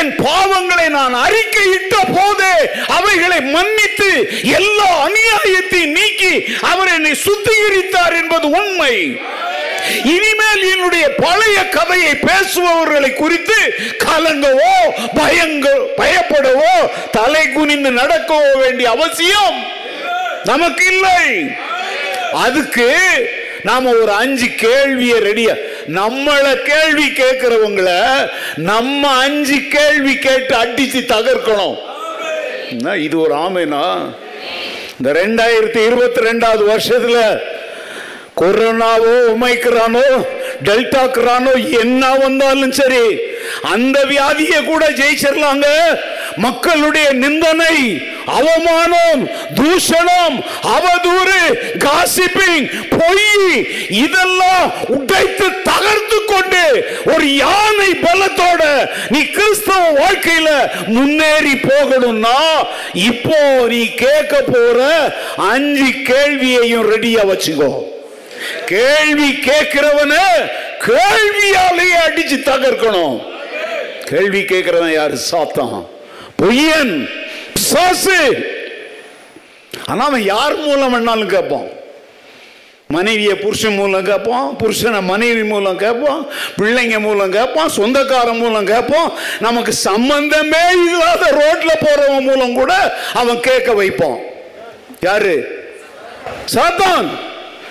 S1: என் பாவங்களை நான் அறிக்கையிட்ட போதே அவைகளை மன்னித்து எல்லா அநியாயத்தையும் நீக்கி அவர் என்னை சுத்திகரித்தார் என்பது உண்மை. இனிமேல் என்னுடைய பழைய கதையை பேசுபவர்களை குறித்து கலங்கவோ பயங்க பயப்படவோ தலை குனிந்து நடக்கவோ வேண்டிய அவசியம் நமக்கு இல்லை அதுக்கு நாம ஒரு அஞ்சு கேள்வியை ரெடியா நம்மள கேள்வி கேட்கிறவங்கள நம்ம அஞ்சு கேள்வி கேட்டு அடிச்சு தகர்க்கணும். என்ன, இது ஒரு ஆமைனா? இந்த ரெண்டாயிரத்தி இருபத்தி ரெண்டாவது வருஷத்துல கொரோனாவோ உமைக்கிறானோ டெல்டாக்குறானோ என்ன வந்தாலும் சரி அந்த வியாதியை கூட ஜெயிச்சிடலாங்க மக்களுடைய நிந்தனை அவமானம் தூஷணம் அவதூறு காசிப்பிங் பொய் இதெல்லாம் உடைத்து தகர்த்து கொண்டு ஒரு யானை பலத்தோட நீ கிறிஸ்தவ வாழ்க்கையில முன்னேறி போகணும்னா இப்போ நீ கேட்க போற அஞ்சு கேள்வியையும் ரெடியா வச்சுக்கோ. கேள்வி கேட்கிறவன கேள்வியாலேயே அடிச்சு தகர்க்கணும். கேள்வி கேட்கிறவன் யாரு? சாத்தான். பொய்யன். பிசாசு ஆனால் அவன் யார் மூலம் வேணாலும் கேட்பான். மனைவியை புருஷன் மூலம் கேட்பான் புருஷனை மனைவி மூலம் கேட்பான் பிள்ளைங்க மூலம் கேட்பான் சொந்தக்காரன் மூலம் கேட்பான். நமக்கு சம்பந்தமே இல்லாத ரோட்டில் போறவன் மூலம் கூட அவன் கேட்க வைப்பான். யாரு? சாத்தான்.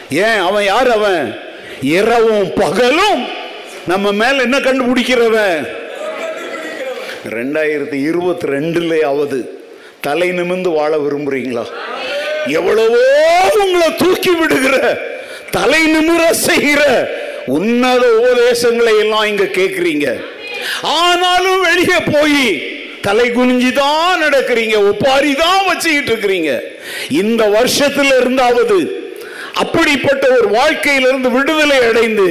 S1: ஏன்? அவன் யார் அவன்? இரவும் பகலும் நம்ம மேல என்ன கண்டுபிடிக்கிறவன்? ரெண்டாயிரத்தி இருபத்தி ரெண்டுலயாவது. தலை நிமிந்து வாழ விரும்புறீங்களா? எவ்வளவோ உங்களை தூக்கி விடுகிற தலை நிமிர செய்கிற உன்னத உபதேசங்களை எல்லாம் இங்க கேட்குறீங்க ஆனாலும் வெளியே போய் தலை குனிஞ்சு தான் நடக்கிறீங்க ஒப்பாரி தான் வச்சுக்கிட்டு இருக்கிறீங்க. இந்த வருஷத்துல இருந்தாவது அப்படிப்பட்ட ஒரு வாழ்க்கையிலிருந்து விடுதலை அடைந்து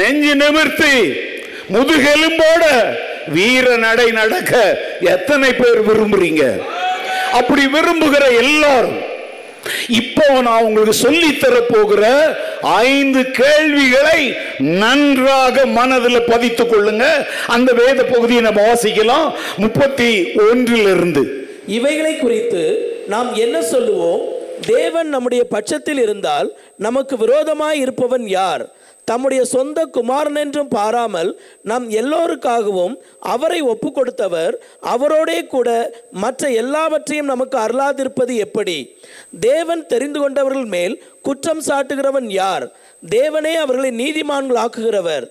S1: நெஞ்சு நிமிர்த்தி முதுகெலும்போட வீர நடை நடக்க எத்தனை பேர் விரும்புறீங்க? அப்படி விரும்புகிற எல்லாரும் இப்போ நான் உங்களுக்கு சொல்லி தர போகிற ஐந்து கேள்விகளை நன்றாக மனதில் பதித்துக் கொள்ளுங்க. அந்த வேத பகுதியை நம்ம வாசிக்கலாம். முப்பத்தி ஒன்றிலிருந்து.
S2: இவைகளை குறித்து நாம் என்ன சொல்லுவோம்? தேவன் நம்முடைய பட்சத்தில் இருந்தால் நமக்கு விரோதமாய் இருப்பவன் யார்? தம்முடைய சொந்த குமாரன் என்றும் பாராமல் நம் எல்லோருக்காகவும் அவரை ஒப்பு கொடுத்தவர் அவரோடே கூட மற்ற எல்லாவற்றையும் நமக்கு அருளாதிருப்பது எப்படி? தேவன் தெரிந்து கொண்டவர்கள் மேல் குற்றம் சாட்டுகிறவன் யார்? தேவனே அவர்களை நீதிமான்கள் ஆக்குகிறவர்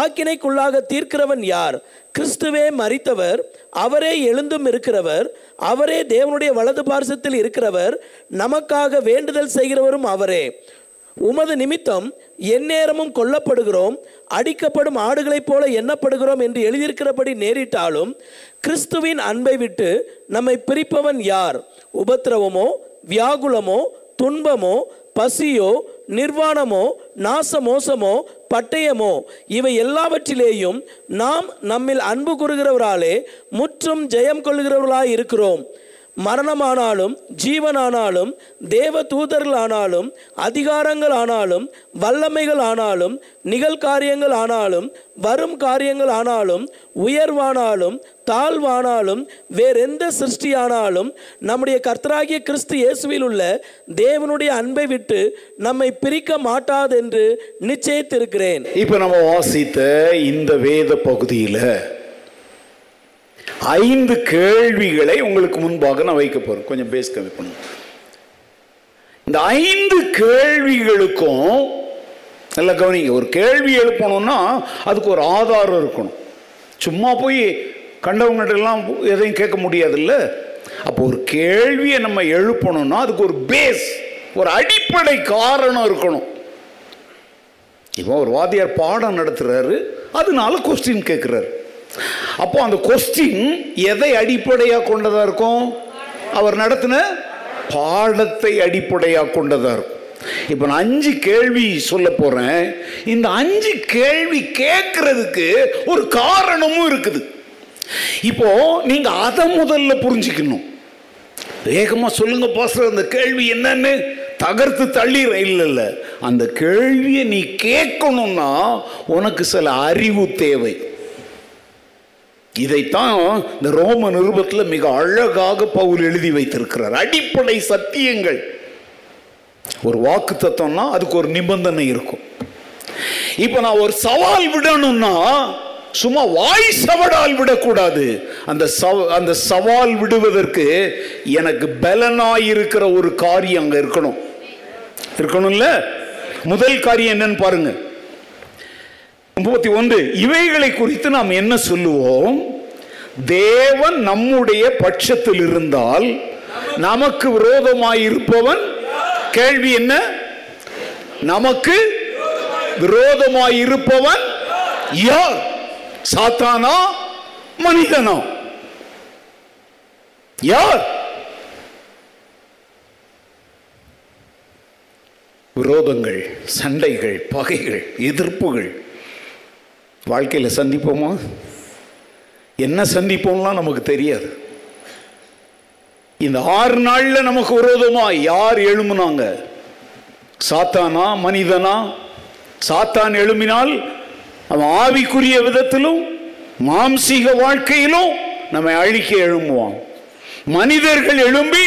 S2: ஆக்கினைக்குள்ளாக தீர்க்கிறவன் யார்? கிறிஸ்துவே மறித்தவர் அவரே எழுந்தும் இருக்கிறவர் அவரே தேவனுடைய வலது பார்சத்தில் இருக்கிறவர் நமக்காக வேண்டுதல் செய்கிறவரும் அவரே. உமது நிமித்தம் எந்நேரமும் கொல்லப்படுகிறோம் அடிக்கப்படும் ஆடுகளைப் போல எண்ணப்படுகிறோம் என்று எழுதியிருக்கிறபடி நேரிட்டாலும் கிறிஸ்துவின் அன்பை விட்டு நம்மை பிரிப்பவன் யார்? உபத்திரவமோ வியாகுலமோ துன்பமோ பசியோ நிர்வாணமோ நாச மோசமோ பட்டயமோ இவை எல்லாவற்றிலேயும் நாம் நம்மில் அன்பு கூறுகிறவராலே முற்றும் ஜெயம் கொள்கிறவர்களாய் இருக்கிறோம் மரணமானாலும் ஜீவனானாலும் தேவ தூதர்கள் ஆனாலும் அதிகாரங்கள் ஆனாலும் வல்லமைகள் ஆனாலும் நிகழ்காரியங்கள் ஆனாலும் வரும் காரியங்கள் ஆனாலும் உயர்வானாலும் தாழ்வானாலும் வேறெந்த சிருஷ்டியானாலும் நம்முடைய கர்த்தராகிய கிறிஸ்து இயேசுவில் உள்ள தேவனுடைய அன்பை விட்டு நம்மை பிரிக்க மாட்டாதென்று நிச்சயித்திருக்கிறேன்.
S1: இப்போ நம்ம வாசித்த இந்த வேத பகுதியில் ஐந்து கேள்விகளை உங்களுக்கு முன்பாக நான் வைக்க போறேன். கொஞ்சம் பேஸ் கம்மி பண்ணுங்க. இந்த ஐந்து கேள்விகளுக்கும் நல்லா கவனிங்க. ஒரு கேள்வி எழுப்பணும்னா அதுக்கு ஒரு ஆதாரம் இருக்கணும். சும்மா போய் கண்டவங்ககிட்ட எதையும் கேட்க முடியாதுல்ல? அப்போ ஒரு கேள்வியை நம்ம எழுப்பணும்னா அதுக்கு ஒரு பேஸ் ஒரு அடிப்படை காரணம் இருக்கணும். இப்போ ஒரு வாத்தியார் பாடம் நடத்துகிறாரு அதனால கொஸ்டின் கேட்குறாரு அப்போ அந்த கொஸ்டின் எதை அடிப்படையாக கொண்டதாக இருக்கும்? அவர் நடத்தின பாடத்தை அடிப்படையாக கொண்டதாக இருக்கும். இப்போ நான் அஞ்சு கேள்வி சொல்ல போறேன். இந்த அஞ்சு கேள்வி கேட்கறதுக்கு ஒரு காரணமும் இருக்குது. இப்போ நீங்க அதை முதல்ல புரிஞ்சுக்கணும். வேகமா சொல்லுங்க பாஸ்டர் அந்த கேள்வி என்னன்னு. தகர்த்து தள்ளிடுற இல்லை இல்லை. அந்த கேள்வியை நீ கேட்கணும்னா உனக்கு சில அறிவு தேவை. இதைத்தான் இந்த ரோம நிருபத்தில் மிக அழகாக பவுல் எழுதி வைத்திருக்கிறார். அடிப்படை சத்தியங்கள். ஒரு வாக்கு தத்துவம்னா அதுக்கு ஒரு நிபந்தனை இருக்கும். இப்போ நான் ஒரு சவால் விடணும்னா சும்மா வாய் சவடால் விடக்கூடாது. அந்த சவ அந்த சவால் விடுவதற்கு எனக்கு பலனாய் இருக்கிற ஒரு காரியம் அங்கே இருக்கணும். இருக்கணும்ல? முதல் காரியம் என்னன்னு பாருங்க. முப்பத்தி ஒன்று இவைகளை குறித்து நாம் என்ன சொல்லுவோம்? தேவன் நம்முடைய பட்சத்தில் இருந்தால் நமக்கு விரோதமாய் இருப்பவன் கேள்வி என்ன? நமக்கு விரோதமாய் இருப்பவன் யார்? சாத்தானா? மனிதனா? யார்? விரோதங்கள் சண்டைகள் பகைகள் எதிர்ப்புகள் வாழ்க்கையில் சந்திப்போமா? என்ன சந்திப்போம்லாம் நமக்கு தெரியாது. இந்த ஆறு நாளில் நமக்கு விரோதமா யார் எழும்புனாங்க? சாத்தானா மனிதனா? சாத்தான் எழும்பினால் அவன் ஆவிக்குரிய விதத்திலும் மாம்சீக வாழ்க்கையிலும் நம்மை அழிக்க எழும்புவான். மனிதர்கள் எழும்பி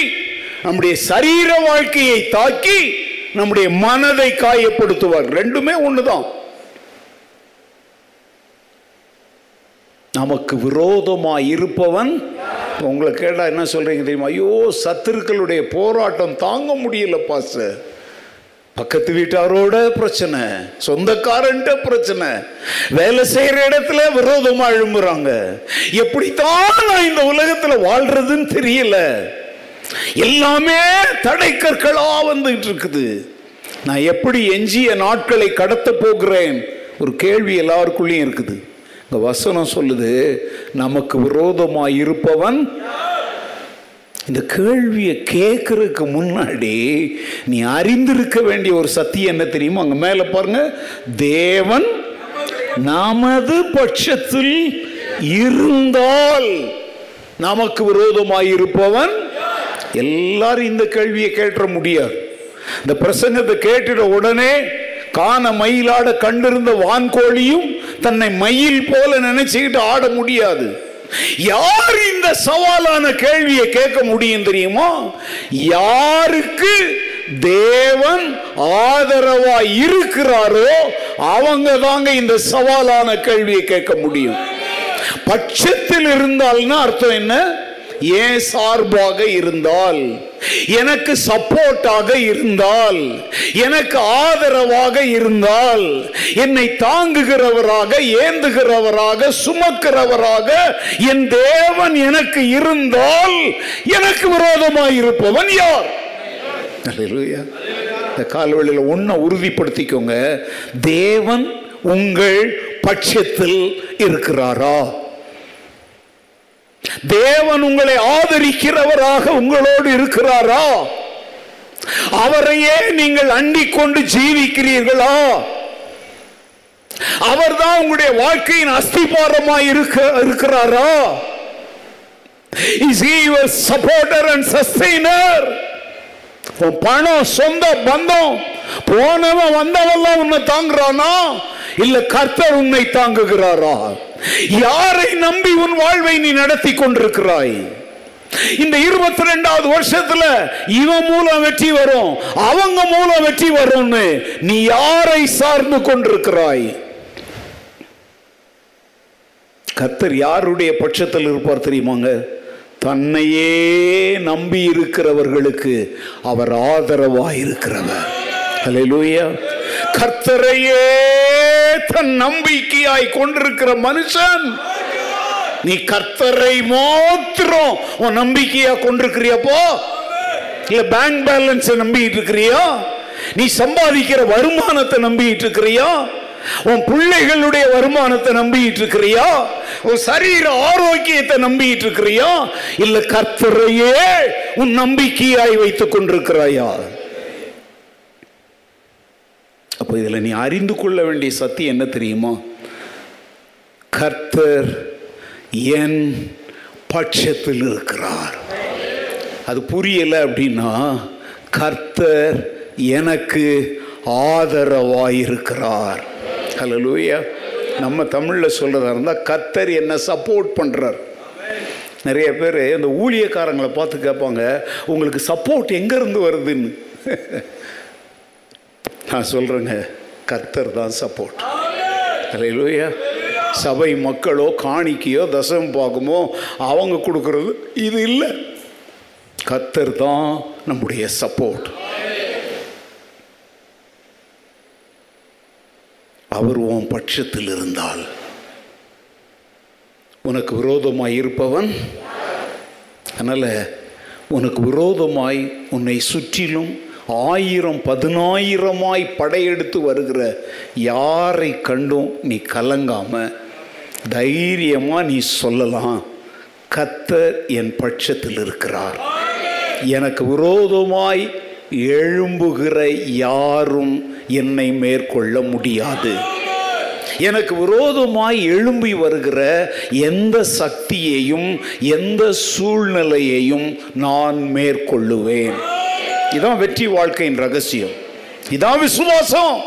S1: நம்முடைய சரீர வாழ்க்கையை தாக்கி நம்முடைய மனதை காயப்படுத்துவார். ரெண்டுமே ஒண்ணுதான். நமக்கு விரோதமாக இருப்பவன் உங்களை கேட்டால் என்ன சொல்கிறீங்க தெரியுமா? ஐயோ சத்துருக்களுடைய போராட்டம் தாங்க முடியல பாஸ்டர் பக்கத்து வீட்டாரோட பிரச்சனை சொந்தக்காரன்ட்ட பிரச்சனை. வேலை செய்கிற இடத்துல விரோதமாக எழும்புறாங்க. எப்படித்தான் நான் இந்த உலகத்தில் வாழ்றதுன்னு தெரியல. எல்லாமே தடைக்கற்களாக வந்துகிட்டு இருக்குது நான் எப்படி எஞ்சிய நாட்களை கடத்த போகிறேன்? ஒரு கேள்வி எல்லாருக்குள்ளேயும் இருக்குது. இந்த வசனம் சொல்லுது நமக்கு விரோதமாக இருப்பவன் இந்த கேள்வியை கேட்கறதுக்கு முன்னாடி நீ அறிந்திருக்க வேண்டிய ஒரு சத்தியம் என்ன தெரியுமா? அங்கே மேலே பாருங்க. தேவன் நமது பட்சத்தில் இருந்தால் நமக்கு விரோதமாக இருப்பவன் எல்லாரும் இந்த கேள்வியை கேட்ட முடியாது. இந்த பிரசங்கத்தை கேட்டுட உடனே காண மயிலாட கண்டிருந்த வான்கோழியும் தன்னை மயில் போல நினைச்சுக்கிட்டு ஆட முடியாது. யார் இந்த சவாலான கேள்வியை கேட்க முடியும் தெரியுமா? யாருக்கு தேவன் ஆதரவா இருக்கிறாரோ அவங்க தாங்க இந்த சவாலான கேள்வியை கேட்க முடியும். பட்சத்தில் இருந்தால்னா அர்த்தம் என்ன? ஏன் சார்பாக இருந்தால்? எனக்கு சப்போர்ட்டாக இருந்தால்? எனக்கு ஆதரவாக இருந்தால்? என்னை தாங்குகிறவராக ஏந்துகிறவராக சுமக்கிறவராக என் தேவன் எனக்கு இருந்தால் எனக்கு விரோதமாய் இருப்பவன் யார் இந்த கால்வெளியில் ஒன்றை உறுதிப்படுத்திக்கோங்க. தேவன் உங்கள் பட்சத்தில் இருக்கிறாரா? தேவன் உங்களை ஆதரிக்கிறவராக உங்களோடு இருக்கிறாரா? அவரையே நீங்கள் அண்டிக் கொண்டு ஜீவிக்கிறீர்களா? அவர்தான் உங்களுடைய வாழ்க்கையின் அஸ்திபாரமாய் இருக்க இருக்கிறாரா? Is he your supporter and உன் பணம் சொந்த பந்தம் போனவன் வந்தவெல்லாம் உன்னை தாங்குறானா? இல்ல கர்த்தர் உன்னை தாங்குகிறாரா? யாரை நம்பி உன் வாழ்வை நீ நடத்தி கொண்டிருக்கிறாய்? இந்த இருபத்தி ரெண்டாவது வருஷத்துல இவன் மூலம் வெற்றி வரும் அவங்க மூலம் வெற்றி வரும்னு நீ யாரை சார்ந்து கொண்டிருக்கிறாய்? கத்தர் யாருடைய பட்சத்தில் இருப்பார் தெரியுமாங்க? தன்னையே நம்பி இருக்கிறவர்களுக்கு அவர் ஆதரவாய் இருக்கிறவர் கர்த்தரையே தன் நம்பிக்கையாய் கொண்டிருக்கிற மனுஷன். நீ கர்த்தரை மாத்திரம் உன் நம்பிக்கையா கொண்டிருக்கிறியப்போ இல்ல பேங்க் பேலன்ஸ் நம்பிட்டு இருக்கிறியா? நீ சம்பாதிக்கிற வருமானத்தை நம்பிட்டு இருக்கிறியா? உன் பிள்ளைகளுடைய வருமானத்தை நம்பிட்டு இருக்கிறியா? உன் சரீர ஆரோக்கியத்தை நம்பிட்டு இருக்கிறியா? இல்ல கர்த்தரையே உன் நம்பிக்கையாய் வைத்துக் கொண்டிருக்கிறாயா? அப்போ இதில் நீ அறிந்து கொள்ள வேண்டிய சத்தியம் என்ன தெரியுமா? கர்த்தர் என் பட்சத்தில் இருக்கிறார். அது புரியலை அப்படின்னா கர்த்தர் எனக்கு ஆதரவாயிருக்கிறார். லூயா நம்ம தமிழில் சொல்கிறதா இருந்தால் கர்த்தர் என்ன சப்போர்ட் பண்ணுறார் நிறைய பேர் இந்த ஊழியக்காரங்களை பார்த்து கேட்பாங்க உங்களுக்கு சப்போர்ட் எங்கேருந்து வருதுன்னு? (laughs) நான் சொல்கிறேங்க கர்த்தர் தான் சப்போர்ட் ஹalleluya சபை மக்களோ காணிக்கையோ தசம் பார்க்குமோ அவங்க கொடுக்கறது இது இல்லை. கத்தர் தான் நம்முடைய சப்போர்ட் அவர் உன் பட்சத்தில் இருந்தால் உனக்கு விரோதமாய் இருப்பவன். அதனால் உனக்கு விரோதமாய் உன்னை சுற்றிலும் ஆயிரம் பதினாயிரமாய் படையெடுத்து வருகிற யாரை கண்டும் நீ கலங்காம தைரியமாக நீ சொல்லலாம். கத்தர் என் பட்சத்தில் இருக்கிறார். எனக்கு விரோதமாய் எழும்புகிற யாரும் என்னை மேற்கொள்ள முடியாது. எனக்கு விரோதமாய் எழும்பி வருகிற எந்த சக்தியையும் எந்த சூழ்நிலையையும் நான் மேற்கொள்ளுவேன். இதான் வெற்றி வாழ்க்கையின் ரகசியம். இதான் விசுவாசம்.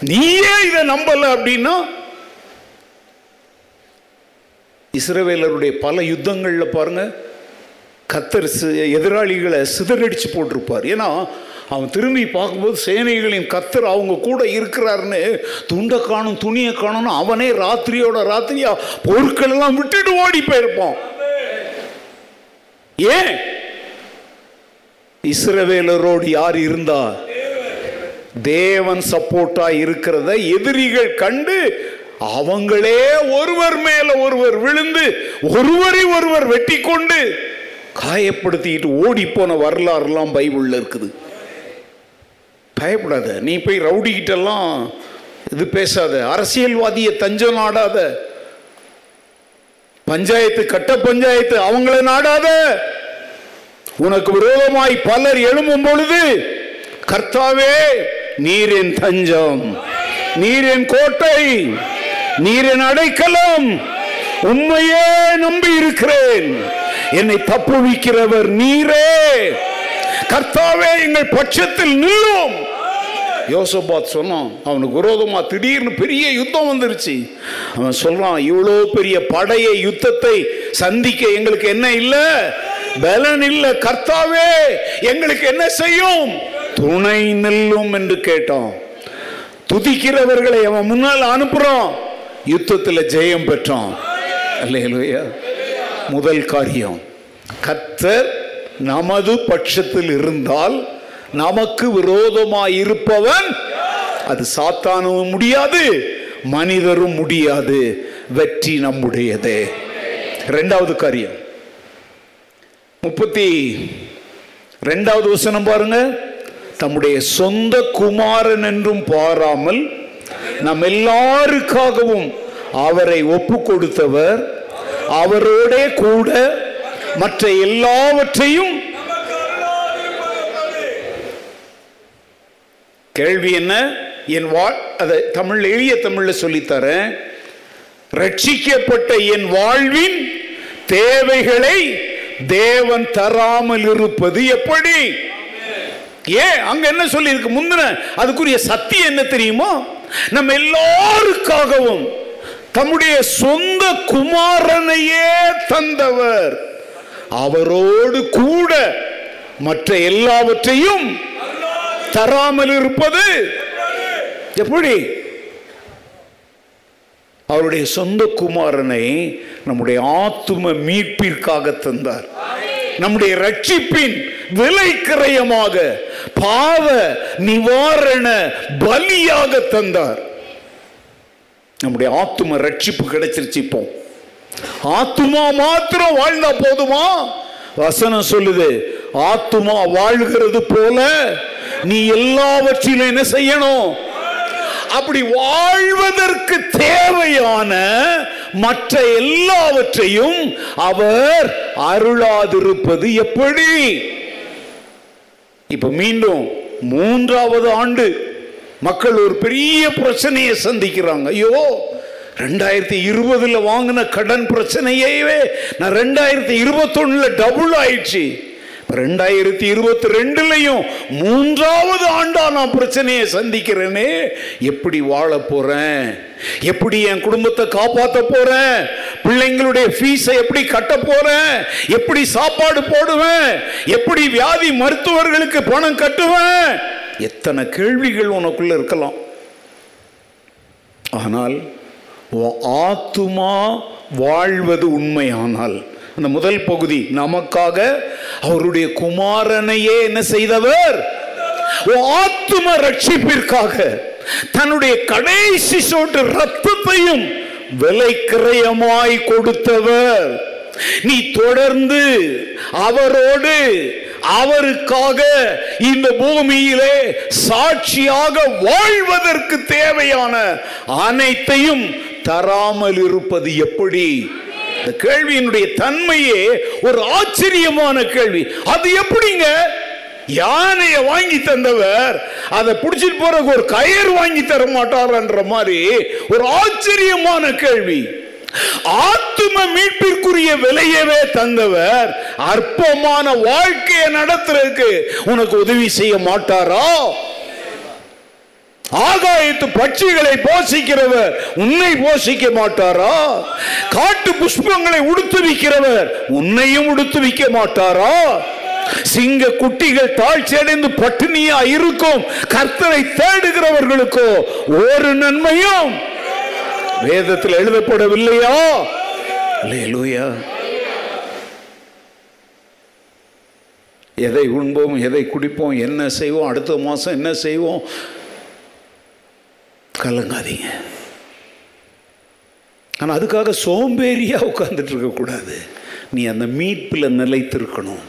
S1: நீயே இதை நம்பல அப்படின்னா இஸ்ரவேலருடைய பல யுத்தங்களில் பாருங்க கத்தர் சி- எதிராளிகளை சிதறடிச்சு போட்டிருப்பார். ஏன்னா அவன் திரும்பி பார்க்கும்போது சேனைகளின் கத்தர் அவங்க கூட இருக்கிறாருன்னு துண்டை காணும் துணியை காணும்னு அவனே ராத்திரியோட ராத்திரியா பொருட்கள் எல்லாம் விட்டுட்டு ஓடி போயிருப்பான். ஏன்? இஸ்ரவேலரோடு யார் இருந்தா? தேவன் சப்போர்ட்டா இருக்கிறத எதிரிகள் கண்டு அவங்களே ஒருவர் மேல ஒருவர் விழுந்து ஒருவரை ஒருவர் வெட்டி கொண்டு காயப்படுத்திட்டு ஓடி போன வரலாறுலாம் பைபிள்ல இருக்குது. பயப்படாத நீ போய் ரவுடிக்கிட்டெல்லாம் இது பேசாத அரசியல்வாதியை தஞ்சம் நாடாத பஞ்சாயத்து கட்ட பஞ்சாயத்து அவங்கள நாடாத. உனக்கு விரோதமாய் பலர் எழும்பும் பொழுது கர்த்தாவே நீர் என் தஞ்சம் நீர் என் கோட்டை நீர் என் அடைக்கலம் உண்மையே நம்பி இருக்கிறேன் என்னை தப்புவிக்கிறவர் நீரே. கர்த்தாவே எங்கள் பட்சத்தில் நில்லும் யோசபாத் சொன்னான் அவனுக்கு விரோதமா திடீர்னு பெரிய யுத்தம் வந்துருச்சு. அவன் சொல்றான் இவ்வளோ பெரிய படையை யுத்தத்தை சந்திக்க எங்களுக்கு என்ன இல்லை? பலன் இல்ல கர்த்தாவே எங்களுக்கு என்ன செய்யும்? துணை நில்லும் என்று கேட்டான். துதிக்கிறவர்களை அவன் முன்னால் அனுப்புறோம் யுத்தத்தில் ஜெயம் பெற்றான். முதல் காரியம் கர்த்தர் நமது பட்சத்தில் இருந்தால் நமக்கு விரோதமாய் இருப்பவன் அது சாத்தானும் முடியாது மனிதரும் முடியாது. வெற்றி நம்முடையது. ரெண்டாவது காரியம் முப்பத்தி ரெண்டாவது வசனம் பாருங்க. தம்முடைய சொந்த குமாரன் என்றும் பாராமல் நம் எல்லாருக்காகவும் அவரை ஒப்பு கொடுத்தவர் அவரோட கூட மற்ற எல்லாவற்றையும் கேள்வி என்ன? என் வா அதை தமிழ் எளிய தமிழ்ல சொல்லித்தரேன். ரட்சிக்கப்பட்ட என் வாழ்வின் தேவைகளை தேவன் தராமல் இருப்பது எப்படி? ஏன் அங்க என்ன சொல்லி இருக்கு முந்தின அதுக்குரிய சத்தியம் என்ன தெரியுமா? நம்ம எல்லாருக்காகவும் தம்முடைய சொந்த குமாரனையே தந்தவர். அவரோடு கூட மற்ற எல்லாவற்றையும் தராமல் இருப்பது எப்படி? அவருடைய சொந்த குமாரனை நம்முடைய ஆத்தும மீட்பிற்காக தந்தார். நம்முடைய ரட்சிப்பின் விலை கிரயமாக பாவ நிவாரண பலியாக தந்தார். நம்முடைய ஆத்தும ரட்சிப்பு கிடைச்சிருச்சு இப்போ. ஆத்துமா மாத்திரம் வாழ்ந்தா போதுமா? வசனம் சொல்லுது ஆத்துமா வாழ்கிறது போல நீ எல்லாவற்றிலும் என்ன செய்யணும்? அப்படி வாழ்வதற்கு தேவையான மற்ற எல்லாவற்றையும் அவர் அருளாதிருப்பது எப்படி? இப்ப மீண்டும் மூன்றாவது ஆண்டு. மக்கள் ஒரு பெரிய பிரச்சனையை சந்திக்கிறாங்க. ஐயோ ரெண்டாயிரத்தி இருபதுல வாங்கின கடன் பிரச்சனையவே நான் ரெண்டாயிரத்தி இருபத்தொன்னுல டபுள் ஆயிடுச்சு. ரெண்டாயிரத்தி இருபத்தி ரெண்டுலையும் மூன்றாவது ஆண்டா நான் பிரச்சனையை சந்திக்கிறேனே. எப்படி வாழ போறேன்? எப்படி என் குடும்பத்தை காப்பாற்ற போறேன்? பிள்ளைங்களுடைய ஃபீஸை எப்படி கட்ட போறேன்? எப்படி சாப்பாடு போடுவேன்? எப்படி வியாதி மருத்துவர்களுக்கு பணம் கட்டுவேன்? எத்தனை கேள்விகள் உனக்குள்ள இருக்கலாம். ஆனால் ஆத்துமா வாழ்வது உண்மையானால் அந்த முதல் பகுதி நமக்காக அவருடைய குமாரனையே என்ன செய்தவர்? ஆத்ம ஆத்தும ரட்சிப்பிற்காக தன்னுடைய கடைசி சோட்டு ரத்தத்தையும் விலை கிரயமாய் கொடுத்தவர். நீ தொடர்ந்து அவரோடு அவருக்காக இந்த பூமியிலே சாட்சியாக வாழ்வதற்கு தேவையான அனைத்தையும் தராமல் இருப்பது எப்படி? இந்த கேள்வியினுடைய தன்மையே ஒரு ஆச்சரியமான கேள்வி. அது எப்படிங்க? யானையை வாங்கி தந்தவர் அதை பிடிச்சிட்டு போறதுக்கு ஒரு கயிறு வாங்கி தர மாட்டார்ன்ற மாதிரி ஒரு ஆச்சரியமான கேள்வி. ஆத்தும மீட்பிற்குரிய விலையவே தந்தவர் அற்பமான வாழ்க்கையை நடத்துறதுக்கு உனக்கு உதவி செய்ய மாட்டாரா? ஆகாயத்து பட்சிகளை போஷிக்கிறவர். உன்னை போஷிக்க மாட்டாரா? காட்டு புஷ்பங்களை உடுத்துவிக்கிறவர் உன்னையும் உடுத்துவிக்க மாட்டாரா? சிங்க குட்டிகள் தாழ்ச்சி அடைந்து பட்டினியா இருக்கும். கர்த்தரை தேடுகிறவர்களுக்கோ ஒரு நன்மையும் வேதத்தில் எழுதப்படவில்லையா? அல்லேலூயா. எதை உண்போம் எதை குடிப்போம் என்ன செய்வோம் அடுத்த மாதம் என்ன செய்வோம்? கலங்காதீங்க. ஆனால் அதுக்காக சோம்பேறியாக உட்கார்ந்துட்டு இருக்கக்கூடாது நீ அந்த மீட்பில் நிலைத்திருக்கணும்.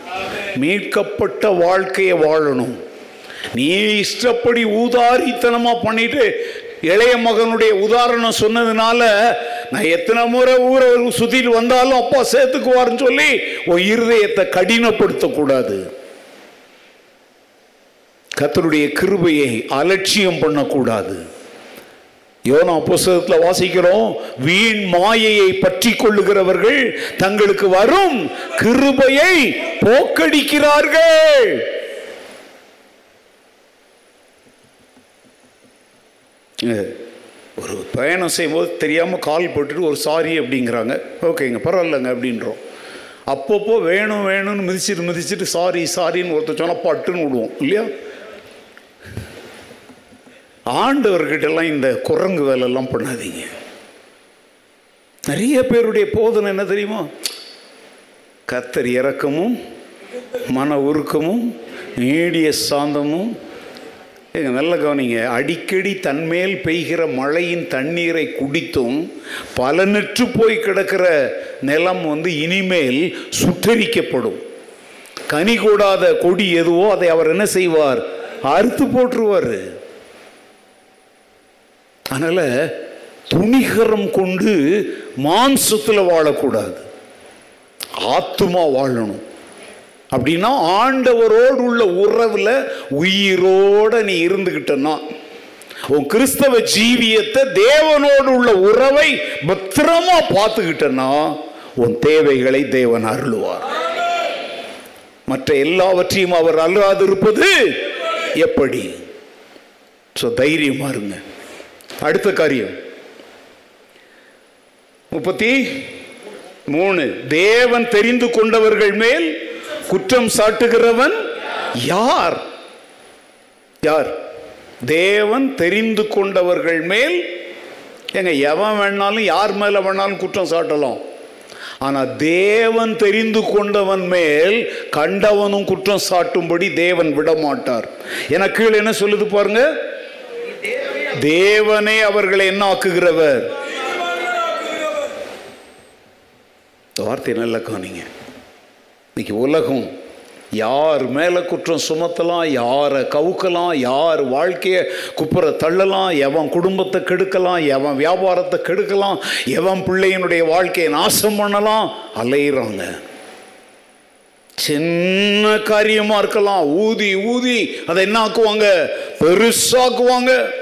S1: மீட்கப்பட்ட வாழ்க்கையை வாழணும். நீ இஷ்டப்படி ஊதாரித்தனமாக பண்ணிட்டு இளைய மகனுடைய உதாரணம் சொன்னதுனால நான் எத்தனை முறை ஊரை சுத்தியில் வந்தாலும் அப்பா சேர்த்துக்குவாருன்னு சொல்லி உன் இருதயத்தை கடினப்படுத்தக்கூடாது. கத்தருடைய கிருபையை அலட்சியம் பண்ணக்கூடாது. யோனா புஸ்தகத்தில் வாசிக்கிறோம் வீண் மாயையை பற்றி கொள்ளுகிறவர்கள் தங்களுக்கு வரும் கிருபையை போக்கடிக்கிறார்கள். ஒரு பயணம் செய்யும்போது தெரியாமல் கால் போட்டுட்டு ஒரு சாரி அப்படிங்கிறாங்க. ஓகேங்க பரவாயில்லைங்க அப்படின்றோம். அப்பப்போ வேணும் வேணும்னு மிதிச்சிட்டு மிதிச்சிட்டு சாரி சாரின்னு ஒருத்தர் சொன்னால் பட்டுன்னு விடுவோம் இல்லையா? ஆண்டவர்கிட்டலாம் இந்த குரங்கு வேலைலாம் பண்ணாதீங்க. நிறைய பேருடைய போதனை என்ன தெரியுமா? கத்தர் இறக்கமும் மன உருக்கமும் நீடிய சாந்தமும். ஏங்க நல்ல கவனிங்க. அடிக்கடி தன்மேல் பெய்கிற மழையின் தண்ணீரை குடித்தும் பலனற்று போய் கிடக்கிற நிலம் வந்து இனிமேல் சுட்டரிக்கப்படும். கனி கூடாத கொடி எதுவோ அதை அவர் என்ன செய்வார்? அறுத்து போட்டுருவார். அதனால் துணிகரம் கொண்டு மாம்சத்தில் வாழக்கூடாது. ஆத்துமா வாழணும். அப்படின்னா ஆண்டவரோடு உள்ள உறவில் உயிரோட நீ இருந்துகிட்டனா உன் கிறிஸ்தவ ஜீவியத்தை தேவனோடு உள்ள உறவை பத்திரமா பார்த்துக்கிட்டனா உன் தேவைகளை தேவன் அருளுவார். மற்ற எல்லாவற்றையும் அவர் அல்லாதிருப்பது எப்படி? ஸோ தைரியமா இருங்க. அடுத்த காரியம். முப்பத்தி மூணு. தேவன் தெரிந்து கொண்டவர்கள் மேல் குற்றம் சாட்டுகிறவன் யார்? யார்? தேவன் தெரிந்து கொண்டவர்கள் மேல் ஏங்க எவன் வேணாலும் யார் மேல வேணாலும் குற்றம் சாட்டலாம். ஆனா தேவன் தெரிந்து கொண்டவன் மேல் கண்டவனும் குற்றம் சாட்டும்படி தேவன் விட மாட்டார் என கீழே என்ன சொல்லுது பாருங்க? தேவனே அவர்களை என்ன ஆக்குகிறவர் வார்த்தை நல்லா கவனிங்க. இன்னைக்கு உலகம் யார் மேலே குற்றம் சுமத்தலாம் யாரை கவுக்கலாம் யார் வாழ்க்கையை குப்புற தள்ளலாம் எவன் குடும்பத்தை கெடுக்கலாம் எவன் வியாபாரத்தை கெடுக்கலாம் எவன் பிள்ளையினுடைய வாழ்க்கையை நாசம் பண்ணலாம் அலையிறாங்க. சின்ன காரியமா இருக்கலாம். ஊதி ஊதி அதை என்ன ஆக்குவாங்க பெருசாக்குவாங்க.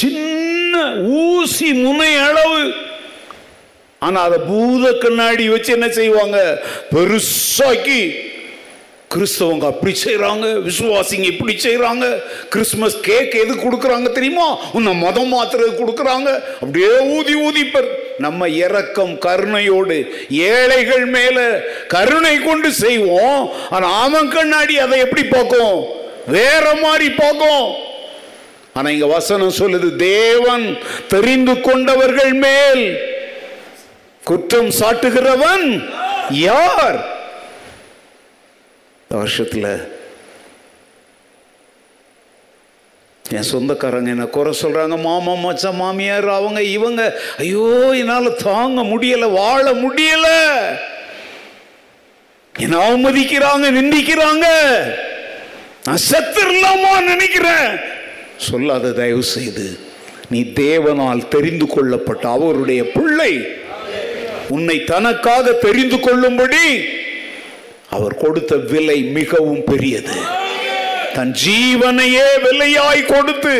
S1: சின்ன ஊசி முனை அளவு ஆனா அதை பூத கண்ணாடி வச்சு என்ன செய்வாங்க? பெருசாக்கி கிறிஸ்தவங்க அப்படி செய்கிறாங்க விசுவாசிங்க இப்படி செய்கிறாங்க கிறிஸ்மஸ் கேக் எது கொடுக்குறாங்க தெரியுமா? உன்னை மதம் மாத்துறது கொடுக்குறாங்க. அப்படியே ஊதி ஊதி நம்ம இறக்கம் கருணையோடு ஏழைகள் மேல கருணை கொண்டு செய்வோம். ஆனா அவன் கண்ணாடி அதை எப்படி பார்க்கும்? வேற மாதிரி பார்க்கும். ஆனா இங்க வசனம் சொல்லுது தேவன் தெரிந்து கொண்டவர்கள் மேல் குற்றம் சாட்டுகிறவன் யார்? வருஷத்தில் வருஷத்துல என் சொந்தக்காரங்க என்ன குறை சொல்கிறாங்க மாமா மச்சான் மாமியார் அவங்க இவங்க ஐயோ என்னால் தாங்க முடியல வாழ முடியலை. என்ன அவமதிக்கிறாங்க நிந்திக்கிறாங்க. நான் செத்துடலாமா நினைக்கிறேன். சொல்லாத தயவு செய்து நீ தேவனால் தெரிந்து கொள்ளப்பட்ட அவருடைய பிள்ளை. உன்னை தனக்காக தெரிந்து கொள்ளும்படி அவர் கொடுத்த விலை மிகவும் பெரியது. தன் ஜீவனையே விலையாய் கொடுத்து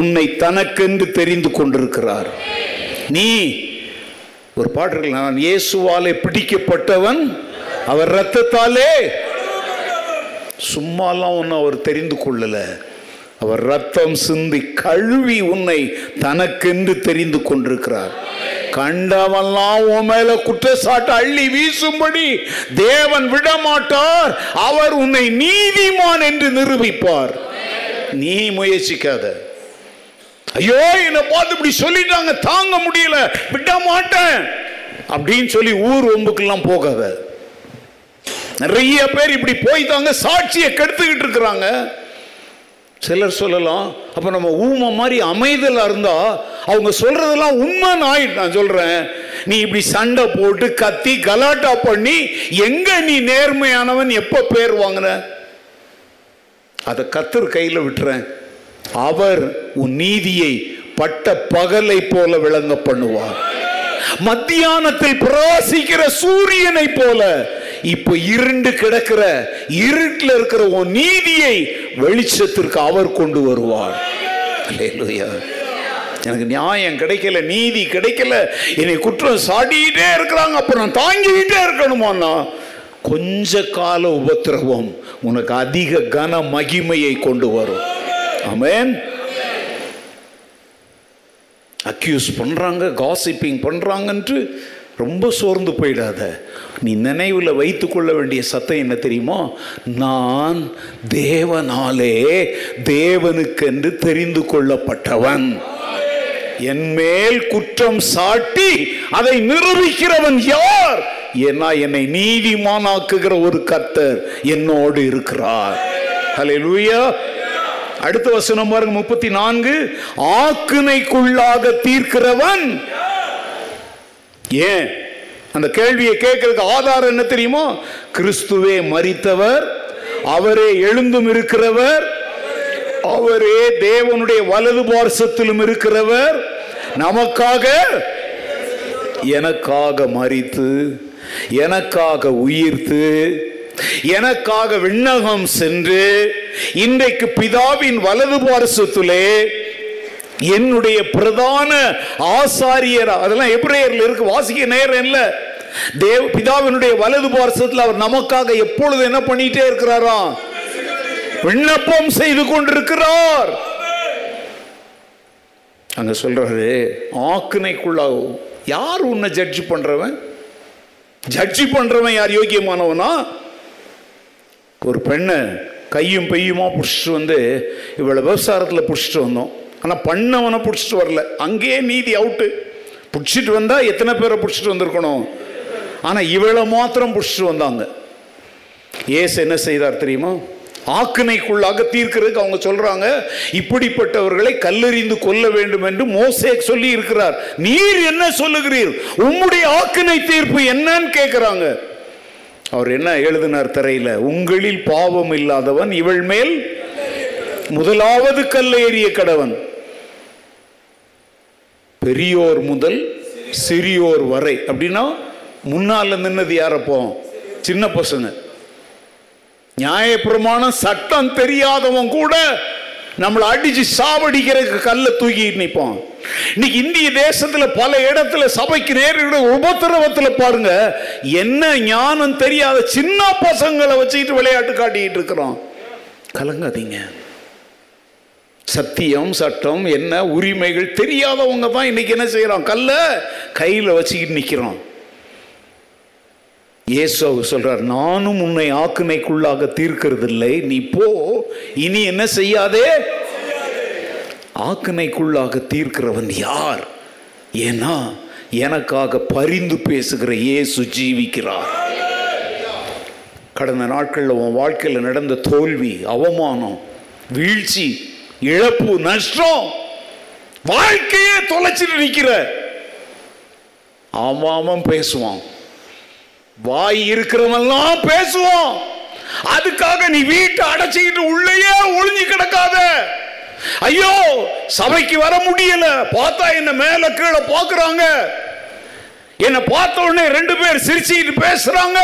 S1: உன்னை தனக்கென்று தெரிந்து கொண்டிருக்கிறார். நீ ஒரு பாடல்கள் நான் இயேசுவாலே பிடிக்கப்பட்டவன் அவர் ரத்தத்தாலே சும்மாலாம் ஒன்று அவர் தெரிந்து கொள்ளலை. அவர் ரத்தம் சிந்தி கழுவி உன்னை தனக்கென்று தெரிந்து கொண்டிருக்கிறார். கண்டவெல்லாம் உன் மேல குற்றச்சாட்டு அள்ளி வீசும்படி தேவன் விடமாட்டார். அவர் உன்னை நீதிமான் என்று நிரூபிப்பார். நீ முயற்சிக்காத. ஐயோ என்னை பார்த்து இப்படி சொல்லிட்டாங்க தாங்க முடியல விட மாட்டேன் அப்படின்னு சொல்லி ஊர் ஒம்புக்கெல்லாம் போகாத. நிறைய பேர் இப்படி போய் தாங்க சாட்சியை கெடுத்துக்கிட்டு இருக்கிறாங்க. சிலர் சொல்லலாம் அப்போ நம்ம ஊமை மாதிரி அமைதலாக இருந்தால் அவங்க சொல்கிறதெல்லாம் உண்மைன்னு ஆயிட்டு நான் சொல்கிறேன் நீ இப்படி சண்டை போட்டு கத்தி கலாட்டா பண்ணி எங்கே நீ நேர்மையானவன் எப்போ பேர் வாங்கின? அதை கத்தர் கையில் விட்டுறேன். அவர் உன் நீதியை பட்ட பகலை போல விளங்க பண்ணுவார். மத்தியானத்தில் பிரகாசிக்கிற சூரியனை போல இப்போ இருண்டு கிடக்கிற இருட்டில் இருக்கிற உன் நீதியை வெளிச்சத்திற்கு அவர் கொண்டு வருவார். எனக்கு நியாயம் கிடைக்கல நீதி கிடைக்கல. என்னை குற்றம் சாடிக்கிட்டே இருக்கிறாங்க அப்புறம் நான் தாங்கிக்கிட்டே இருக்கணுமாண்ணா கொஞ்ச கால உபத்திரவம் உனக்கு அதிக கன மகிமையை கொண்டு வரும். ஆமென். அக்யூஸ் பண்றாங்க காசிப்பிங் பண்றாங்கன்ட்டு ரொம்ப சோர்ந்து போயிடாத. நீ நினைவில் வைத்துக்கொள்ள வேண்டிய சத்தம் என்ன தெரியுமா? நான் தேவனாலே தேவனுக்கென்று தெரிந்து கொள்ளப்பட்டவன். என் மேல் குற்றம் சாட்டி அதை நிரூபிக்கிறவன் யார்? ஏன்னா என்னை நீதிமானாக்குகிற ஒரு கர்த்தர் என்னோடு இருக்கிறார். ஹalleluya அடுத்த வசனம் பாருங்க முப்பத்தி நான்கு. ஆக்கினைக்குள்ளாக தீர்க்கிறவன் ஏன்? அந்த கேள்வியை கேட்கறதுக்கு ஆதாரம் என்ன தெரியுமோ? கிறிஸ்துவே மறித்தவர் அவரே எழுந்தும் இருக்கிறவர் அவரே தேவனுடைய வலது பார்சத்திலும் இருக்கிறவர் நமக்காக எனக்காக மறித்து எனக்காக உயிர்த்து எனக்காக விண்ணகம் சென்று இன்றைக்கு பிதாவின் வலது பார்சத்திலே என்னுடைய பிரதான ஆசாரியர் அதெல்லாம் எப்ரேயர்ல இருக்கு வாசிக்க நேரம் இல்ல. தேவ பிதாவினுடைய வலது பார்சத்தில் அவர் நமக்காக எப்பொழுது என்ன பண்ணிட்டே இருக்கிறாராம் விண்ணப்பம் செய்து கொண்டிருக்கிறார். அங்க சொல்றாரு ஆக்கினைக்குள்ளாகும் யார் உன்னை ஜட்ஜ் பண்றவன்? ஜட்ஜி பண்றவன் யார்? யோக்கியமானவனா? ஒரு பெண்ணை கையும் பெய்யுமா பிடிச்சிட்டு வந்து இவ்வளோ விவசாரத்தில் பிடிச்சிட்டு வந்தோம். ஆனால் பண்ணவனை பிடிச்சிட்டு வரல. அங்கேயே நீதி அவுட்டு பிடிச்சிட்டு வந்தால் எத்தனை பேரை பிடிச்சிட்டு வந்திருக்கணும்? ஆனால் இவளை மாத்திரம் பிடிச்சிட்டு வந்தாங்க. ஏசு என்ன செய்தார் தெரியுமா? ஆக்கினைக்குள்ளாக தீர்க்கிறதுக்கு அவங்க சொல்றாங்க இப்படிப்பட்டவர்களை கல்லெறிந்து கொல்ல வேண்டும் என்று மோசே சொல்லி இருக்கிறார். நீர் என்ன சொல்லுகிறீர்? உம்முடைய ஆக்கினை தீர்ப்பு என்னன்னு கேட்கிறாங்க அவர் என்ன எழுதினார் தரையில? உங்களில் பாவம் இல்லாதவன் இவள் மேல் முதலாவது கல்லேறிய கடவன். பெரியோர் முதல் சிறியோர் வரை. அப்படின்னா முன்னால நின்னது யாரப்போ? சின்ன பசங்க. நியாயப்பிரமாணம் சட்டம் தெரியாதவன் கூட நம்மளை அடிச்சு சாவடிக்கிறதுக்கு கல்ல தூக்கிட்டு நிற்பான் இன்னைக்கு இந்திய தேசத்துல பல இடத்துல சபைக்கு நேரிட உபத்திரவத்துல பாருங்க என்ன ஞானம் தெரியாத சின்ன பசங்களை வச்சுக்கிட்டு விளையாட்டு காட்டிக்கிட்டு இருக்கிறோம் கலங்காதீங்க. சத்தியம் சட்டம் என்ன உரிமைகள் தெரியாதவங்க தான் இன்னைக்கு என்ன செய்யறோம் கல்ல கையில் வச்சுக்கிட்டு நிற்கிறோம் இயேசு சொல்றார் நானும் உன்னை ஆக்குனைக்குள்ளாக தீர்க்கிறதில்லை. நீ போ இனி என்ன செய்யாதே? ஆக்குனைக்குள்ளாக தீர்க்கிறவன் யார்? ஏன்னா எனக்காக பரிந்து பேசுகிற இயேசு ஜீவிக்கிறார். கடந்த நாட்களில் உன் வாழ்க்கையில் நடந்த தோல்வி அவமானம் வீழ்ச்சி இழப்பு நஷ்டம். வாழ்க்கையே தொலைச்சிட்டு நிற்கிற அவன் பேசுவான். வாய் இருக்கிறவெல்லாம் பேசுவான். அதுக்காக நீ வீட்டை அடைச்சிக்கிட்டு உள்ளேயே ஒளிஞ்சு கிடக்காத. ஐயோ சபைக்கு வர முடியல. பார்த்தா என்ன மேல கீழே பாக்குறாங்க என்னை பார்த்த உடனே ரெண்டு பேர் சிரிச்சுக்கிட்டு பேசுறாங்க.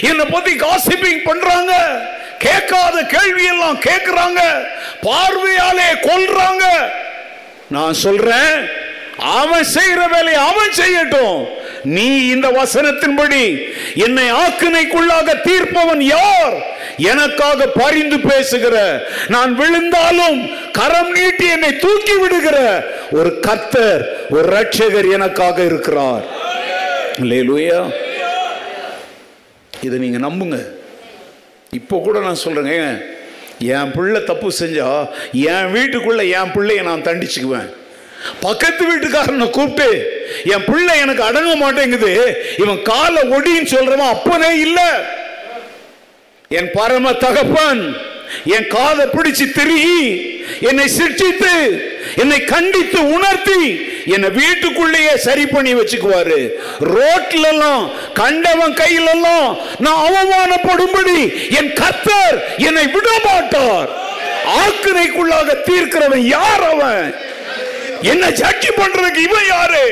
S1: என்னை பத்தி காசிப்பிங் பண்றாங்க. கேட்காத கேள்வி எல்லாம் கேட்கிறாங்க. பார்வையாலே கொல்றாங்க. நான் சொல்றேன் அவன் செய்யற வேலையை அவன் செய்யட்டும். நீ இந்த வசனத்தின்படி என்னை ஆக்கினைக்குள்ளாக தீர்ப்பவன் யார்? எனக்காக பரிந்து பேசுகிற நான் விழுந்தாலும் கரம் நீட்டி என்னை தூக்கி விடுகிற ஒரு கர்த்தர் ஒரு ரட்சகர் எனக்காக இருக்கிறார். அல்லேலூயா இதை நீங்க நம்புங்க. இப்போ கூட நான் சொல்கிறேங்க என் பிள்ளை தப்பு செஞ்சா என் வீட்டுக்குள்ளே என் பிள்ளைய நான் தண்டிச்சுக்குவேன். பக்கத்து வீட்டுக்காரனை கூப்பிட்டு என் பிள்ளை எனக்கு அடங்க மாட்டேங்குது. இவன் காலை ஒடின்னு சொல்றவன் அப்பனே இல்லை. என் பரம தகப்பன். என் காதை பிடிச்சு திருகி என்னை சிரிச்சித்து என்னை கண்டித்து உணர்த்தி என்னை வீட்டுக்குள்ளேயே சரி பண்ணி வச்சுக்குவாரு. ரோட்ல எல்லாம் கண்டவன் கையில எல்லாம் நான் அவமானப்படும்படி என் கர்த்தர் என்னை விட மாட்டார் ஆக்கினைக்குள்ளாக தீர்க்கிறவன் யார் அவன்? என்ன ஜட்ஜி பண்றதுக்கு இவன் யாரு?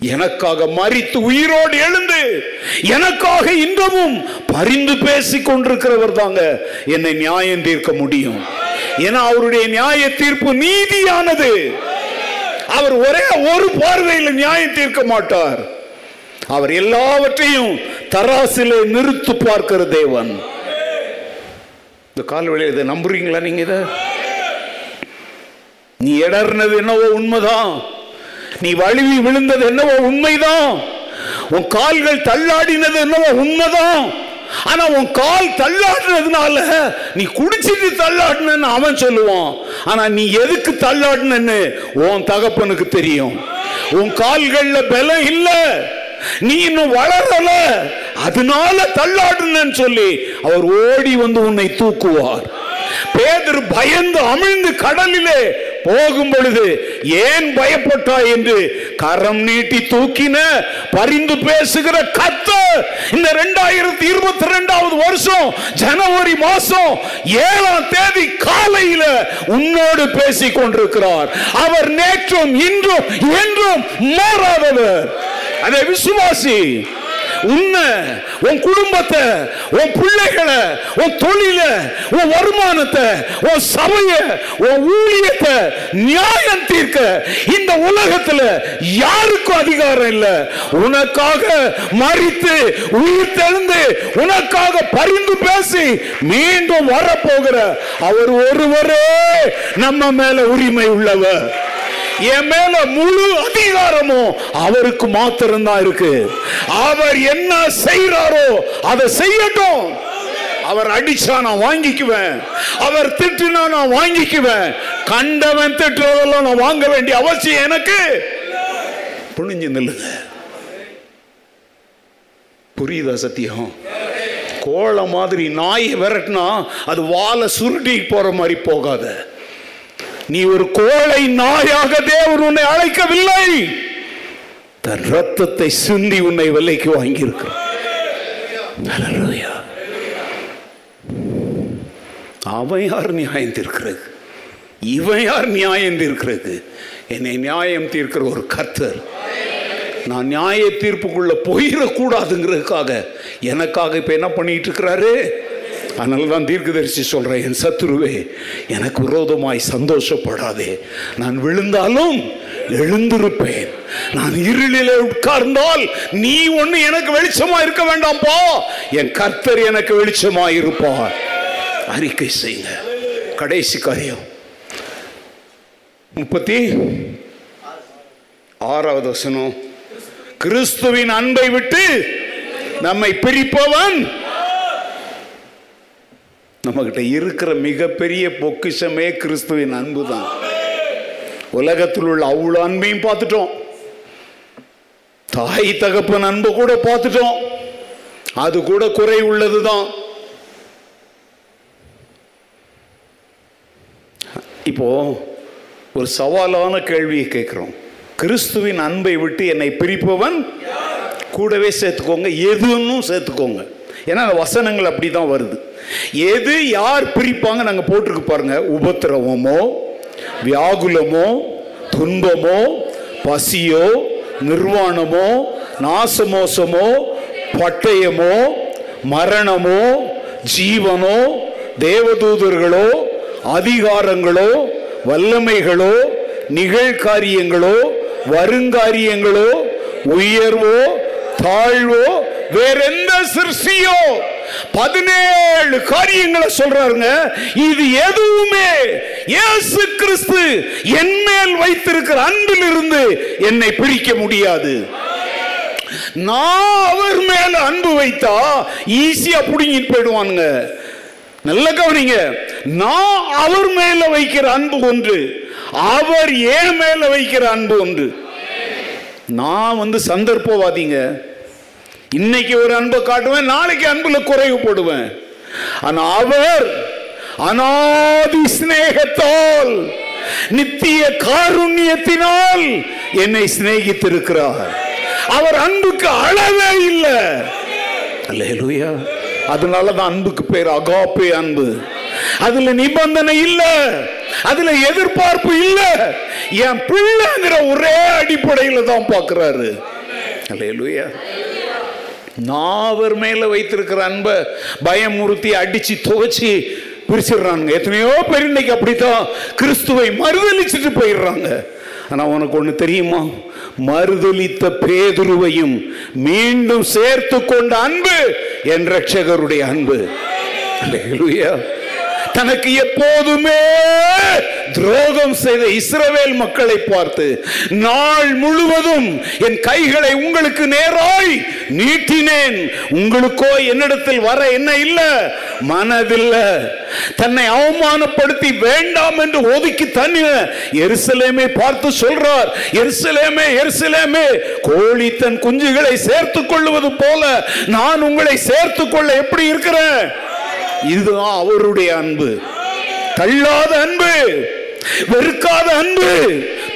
S1: எனக்காக மறித்து உயிரோடு எழுந்து எனக்காக இன்றமும் பரிந்து பேசிக் கொண்டிருக்கிறவர் தாங்க என்னை நியாயம் தீர்க்க முடியும். ஏன்னா அவருடைய நியாய தீர்ப்பு நீதியானது. அவர் ஒரே ஒரு பார்வையில் நியாயம் தீர்க்க மாட்டார். அவர் எல்லாவற்றையும் தராசிலே நிறுத்து பார்க்கிற தேவன். இந்த கால்வெளியில் இதை நம்புறீங்களா நீங்க இதை? நீ இடர்னது என்னவோ உண்மைதான். நீ வழுவி விழுந்தது என்னவோ உண்மைதான். உன் கால்கள் தள்ளாடினது என்னவோ உண்மைதான். ஆனா உன் கால் தள்ளாடுறதுனால நீ குடிச்சிட்டு தள்ளாடுனன்னு அவன் சொல்லுவான். ஆனா நீ எதுக்கு தள்ளாடுனன்னு உன் தகப்பனுக்கு தெரியும். உன் கால்கள்ல பலம் இல்ல. நீ இன்னும் வளரல. அதனால தள்ளாடுனன்னு சொல்லி அவர் ஓடி வந்து உன்னை தூக்குவார். பேதர் பயந்து அமிழ்ந்து கடலிலே போகும் பொழுது ஏன் பயப்பட்டாய் என்று கரம் நீட்டி தூக்கின பரிந்து பேசுகிற கத்த இந்த ரெண்டாயிரத்தி இருபத்தி ரெண்டாவது வருஷம் ஜனவரி மாசம் ஏழாம் தேதி காலையில உன்னோடு பேசிக் கொண்டிருக்கிறார். அவர் நேற்றும் இன்றும் என்றும் மாறாதவர். அதை விசுவாசி. உன்னை உன் குடும்பத்தை உன் பிள்ளைகளை உன் தொழில உன் வருமானத்தை உன் சபைய உன் ஊழியத்தை நியாயம் தீர்க்க இந்த உலகத்துல யாருக்கும் அதிகாரம் இல்லை. உனக்காக மறித்து உயிர் தெழுந்து உனக்காக பரிந்து பேசி மீண்டும் வரப்போகிற அவர் ஒருவரே நம்ம மேல உரிமை உள்ளவர். என் மேல முழு அதிகாரமும் அவருக்கு மாத்திரம்தான் இருக்கு. அவர் என்ன செய்யறாரோ அதை செய்யட்டும். அவர் அடிச்சா நான் வாங்கிக்குவேன். அவர் திட்டுனா நான் வாங்கிக்குவேன். கண்டவன் திட்டுறதெல்லாம் நான் வாங்க வேண்டிய அவசியம் எனக்கு. புனிஞ்சு நில்லுங்க. புரியுதா சத்தியம்? கோழ மாதிரி நாயை விரட்டினா அது வாழை சுருட்டி போற மாதிரி போகாத. நீ ஒரு கோழை நாயாக தேவன் உன்னை அழைக்கவில்லை. தன் ரத்தத்தை சிந்தி உன்னை விலைக்கு வாங்கியிருக்கிறார் அவன் யார் நியாயம் தீர்க்கிறது? இவன் யார் நியாயம் தீர்க்கிறது? என்னை நியாயம் தீர்க்கிற ஒரு கர்த்தர். நான் நியாய தீர்ப்புக்குள்ள போயிடக்கூடாதுங்கிறதுக்காக எனக்காக இப்ப என்ன பண்ணிட்டு இருக்கிறாரு? அதனால தான் தீர்க்கதரிசி சொல்கிறேன் என் சத்துருவே எனக்கு விரோதமாய் சந்தோஷப்படாதே. நான் விழுந்தாலும் எழுந்திருப்பேன். நான் இருளிலே உட்கார்ந்தால் நீ ஒன்று எனக்கு வெளிச்சமாக இருக்க வேண்டாம்ப்பா என் கர்த்தர் எனக்கு வெளிச்சமாக இருப்பார் அறிக்கை செய்யுங்க. கடைசி காரியம். முப்பத்தி ஆறாவது வசனம். கிறிஸ்துவின் அன்பை விட்டு நம்மை பிரிப்பவன் நம்மக்கிட்ட இருக்கிற மிகப்பெரிய பொக்கிஷமே கிறிஸ்துவின் அன்பு தான் உலகத்தில் உள்ள அவ்வளோ அன்பையும் பார்த்துட்டோம். தாய் தகப்பன் அன்பு கூட பார்த்துட்டோம். அது கூட குறை உள்ளது தான் இப்போ ஒரு சவாலான கேள்வியை கேட்குறோம். கிறிஸ்துவின் அன்பை விட்டு என்னை பிரிப்பவன் கூடவே சேர்த்துக்கோங்க எதுன்னு சேர்த்துக்கோங்க. ஏன்னா அந்த வசனங்கள் அப்படி தான் வருது. எது யார் பிரிப்பாங்க நாங்கள் போட்டிருக்கு பாருங்க. உபத்திரவமோ வியாகுலமோ துன்பமோ பசியோ நிர்வாணமோ நாசமோசமோ பட்டயமோ மரணமோ ஜீவனோ தேவதூதர்களோ அதிகாரங்களோ வல்லமைகளோ நிகழ்காரியங்களோ வருங்காரியங்களோ உயர்வோ தாழ்வோ வேற எந்த சிருஷ்டியோ? பதினேழு காரியங்களை சொல்றாருங்க. இது எதுவுமே இயேசு கிறிஸ்து என் மேல் வைத்திருக்கிற அன்பிலிருந்து என்னை பிரிக்க முடியாது. நான் அவர் மேல அன்பு வைத்தா ஈஸியா புடுங்கிட்டு போயிடுவானுங்க. நல்ல கவனிங்க. நான் அவர் மேல வைக்கிற அன்பு ஒன்று அவர் ஏன் மேல வைக்கிற அன்பு ஒன்று. நான் வந்து சந்தர்ப்பவாதிங்க. இன்னைக்கு ஒரு அன்பை காட்டுவேன் நாளைக்கு அன்புல குறைவுபடுவேன் ஆனா அவர் அனாதி சிநேகத்தால் நித்திய காருண்யத்தினால் என்னை சிநேகித்திருக்கிறார். அவர் அன்புக்கு அளவே இல்லை. அல்லேலூயா. அதனால தான் அன்புக்கு பேர் அகாப்பே அன்பு. அதுல நிபந்தனை இல்ல. அதுல எதிர்பார்ப்பு இல்ல. என் பிள்ளைங்கிற ஒரே அடிப்படையில தான் பார்க்கிறாரு. அல்லேலூயா. நாவர் மேலே மேல வைத்திருக்கிற அன்பை பயமுறுத்தி அடிச்சு துவச்சி பிரிச்சிடுறாங்க எத்தனையோ பேர் இன்னைக்கு அப்படித்தான் கிறிஸ்துவை மறுதளிச்சுட்டு போயிடுறாங்க. ஆனா உனக்கு ஒண்ணு தெரியுமா? மறுதளித்த பேதுருவையும் மீண்டும் சேர்த்து கொண்ட அன்பு என் ரட்சகருடைய அன்பு. இல்லையா தனக்கு எப்போதுமே துரோகம் செய்த இஸ்ரவேல் மக்களை பார்த்து நாள் முழுவதும் என் கைகளை உங்களுக்கு நேராய் நீட்டினேன். உங்களுக்கோ என்னிடத்தில் வர என்ன இல்ல? மனதில்ல. தன்னை அவமானப்படுத்தி வேண்டாம் என்று ஒதுக்கி தண்ணி எருசலேமை பார்த்து சொல்றார். எருசலேமே எருசலேமே கோழி தன் குஞ்சுகளை சேர்த்துக் கொள்வது போல நான் உங்களை சேர்த்துக் கொள்ள எப்படி இருக்கிறேன்? இதுதான் அவருடைய அன்பு. தள்ளாத அன்பு வெறுக்காத அன்பு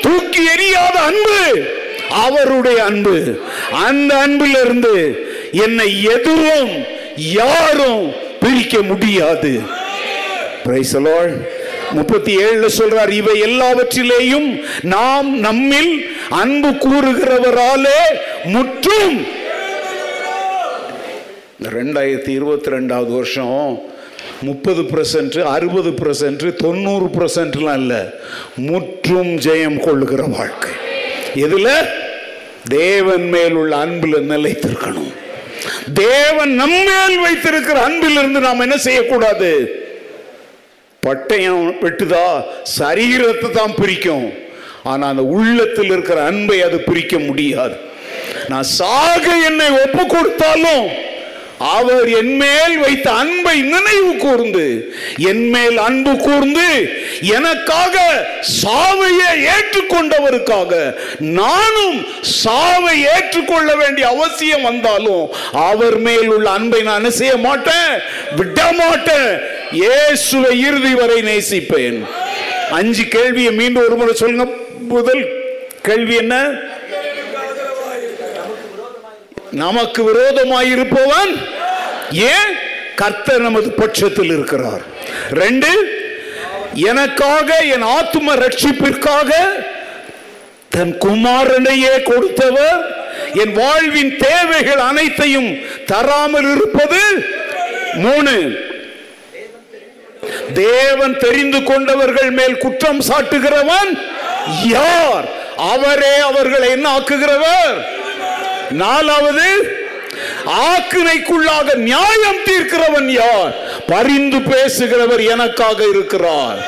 S1: தூக்கி எறியாத அன்பு அவருடைய அன்பு. அந்த அன்பில் இருந்து என்னை எதுவும் யாரும் பிரிக்க முடியாது. முப்பத்தி ஏழுல சொல்றார் இவை எல்லாவற்றிலேயும் நாம் நம்மில் அன்பு கூறுகிறவராலே முற்றும். ரெண்டாயிரத்தி இருபத்தி ரெண்டாவது வருஷம் முப்பது பர்சன்ட் அறுபது பர்சன்ட் தொண்ணூறு பர்சன்ட்லாம் இல்லை. முற்றும் ஜெயம் கொள்ளுகிற வாழ்க்கை. எதுல? தேவன் மேல் உள்ள அன்பில் நிலைத்திருக்கணும். தேவன் நம்மேல் வைத்திருக்கிற அன்பிலிருந்து நாம் என்ன செய்யக்கூடாது? பட்டயம் வெட்டுதா? சரீரத்தை தான் பிரிக்கும். ஆனா அந்த உள்ளத்தில் இருக்கிற அன்பை அது பிரிக்க முடியாது. நான் சாக என்னை ஒப்பு கொடுத்தாலும் அவர் என் மேல் வைத்த அன்பை நினைவு கூர்ந்து என் மேல் அன்பு கூர்ந்து எனக்காக சாவையை ஏற்றுக்கொண்டவருக்காக நானும் சாவை ஏற்றுக்கொள்ள வேண்டிய அவசியம் வந்தாலும் அவர் மேல் உள்ள அன்பை நான் செய்ய மாட்டேன்? விட மாட்டேன் இயேசுவை இறுதி வரை நேசிப்பேன். அஞ்சு கேள்வியை மீண்டும் ஒரு முறை சொல்லுங்க. முதல் கேள்வி என்ன? நமக்கு விரோதமாயிருப்பவன் ஏன்? கர்த்தர் நமது பட்சத்தில் இருக்கிறார். ரெண்டு எனக்காக என் ஆத்தும ரட்சிப்பிற்காக தன் குமாரனையே கொடுத்தவர் என் வாழ்வின் தேவைகள் அனைத்தையும் தராமல் இருப்பது மூணு தேவன் தெரிந்து கொண்டவர்கள் மேல் குற்றம் சாட்டுகிறவன் யார்? அவரே அவர்களை என்ன ஆக்குகிறவர் நாலாவது ஆக்கினைக்குள்ளாக நியாயம் தீர்க்கிறவன் யார்? பரிந்து பேசுகிறவர் எனக்காக இருக்கிறார்.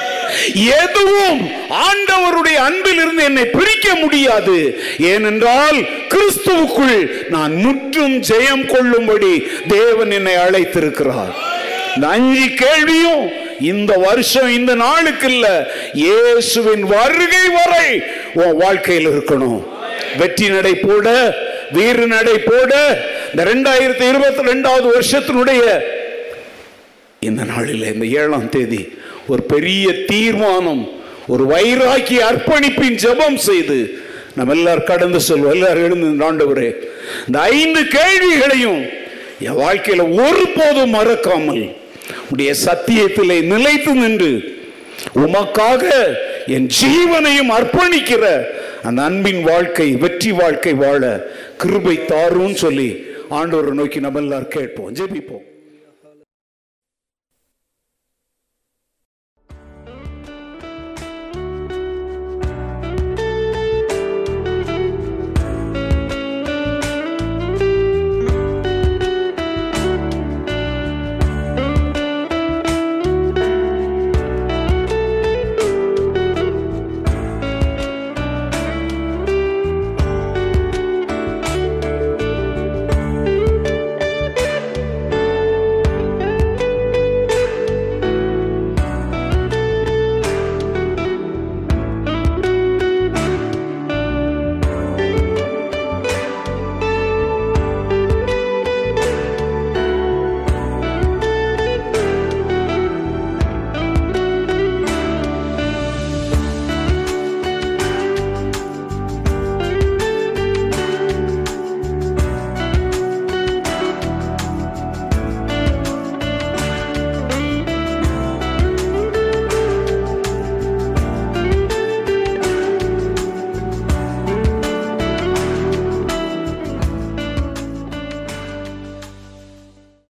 S1: எதுவும் ஆண்டவருடைய அன்பில் இருந்து என்னை பிரிக்க முடியாது. ஏனென்றால் கிறிஸ்துவுக்குள் நான் முற்றும் ஜெயம் கொள்ளும்படி தேவன் என்னை அழைத்திருக்கிறார். அஞ்சு கேள்வியும் இந்த வருஷம் இந்த நாளுக்கு இல்ல இயேசுவின் வருகை வரை உன் வாழ்க்கையில் இருக்கணும். வெற்றி நடை போட வீறு நடை போட இந்த ரெண்டாயிரத்தி இருபத்தி ரெண்டாவது வருஷத்தினுடைய இந்த நாளில் இந்த ஏழாம் தேதி ஒரு பெரிய தீர்மானம் ஒரு வைராக்கி அர்ப்பணிப்பின் ஜெபம் செய்து நம்ம எல்லாரும் கடந்து செல்வோம். எல்லாரும் எழுந்து இந்த ஆண்டவரே இந்த ஐந்து கேள்விகளையும் என் வாழ்க்கையில ஒருபோதும் மறக்காமல் உடைய சத்தியத்திலே நிலைத்து நின்று உமக்காக என் ஜீவனையும் அர்ப்பணிக்கிற அந்த அன்பின் வாழ்க்கை வெற்றி வாழ்க்கை வாழ கிருபை தாருன்னு சொல்லி ஆண்டவரை நோக்கி நம்ம எல்லாரும் கேட்போம். ஜெபிப்போம்.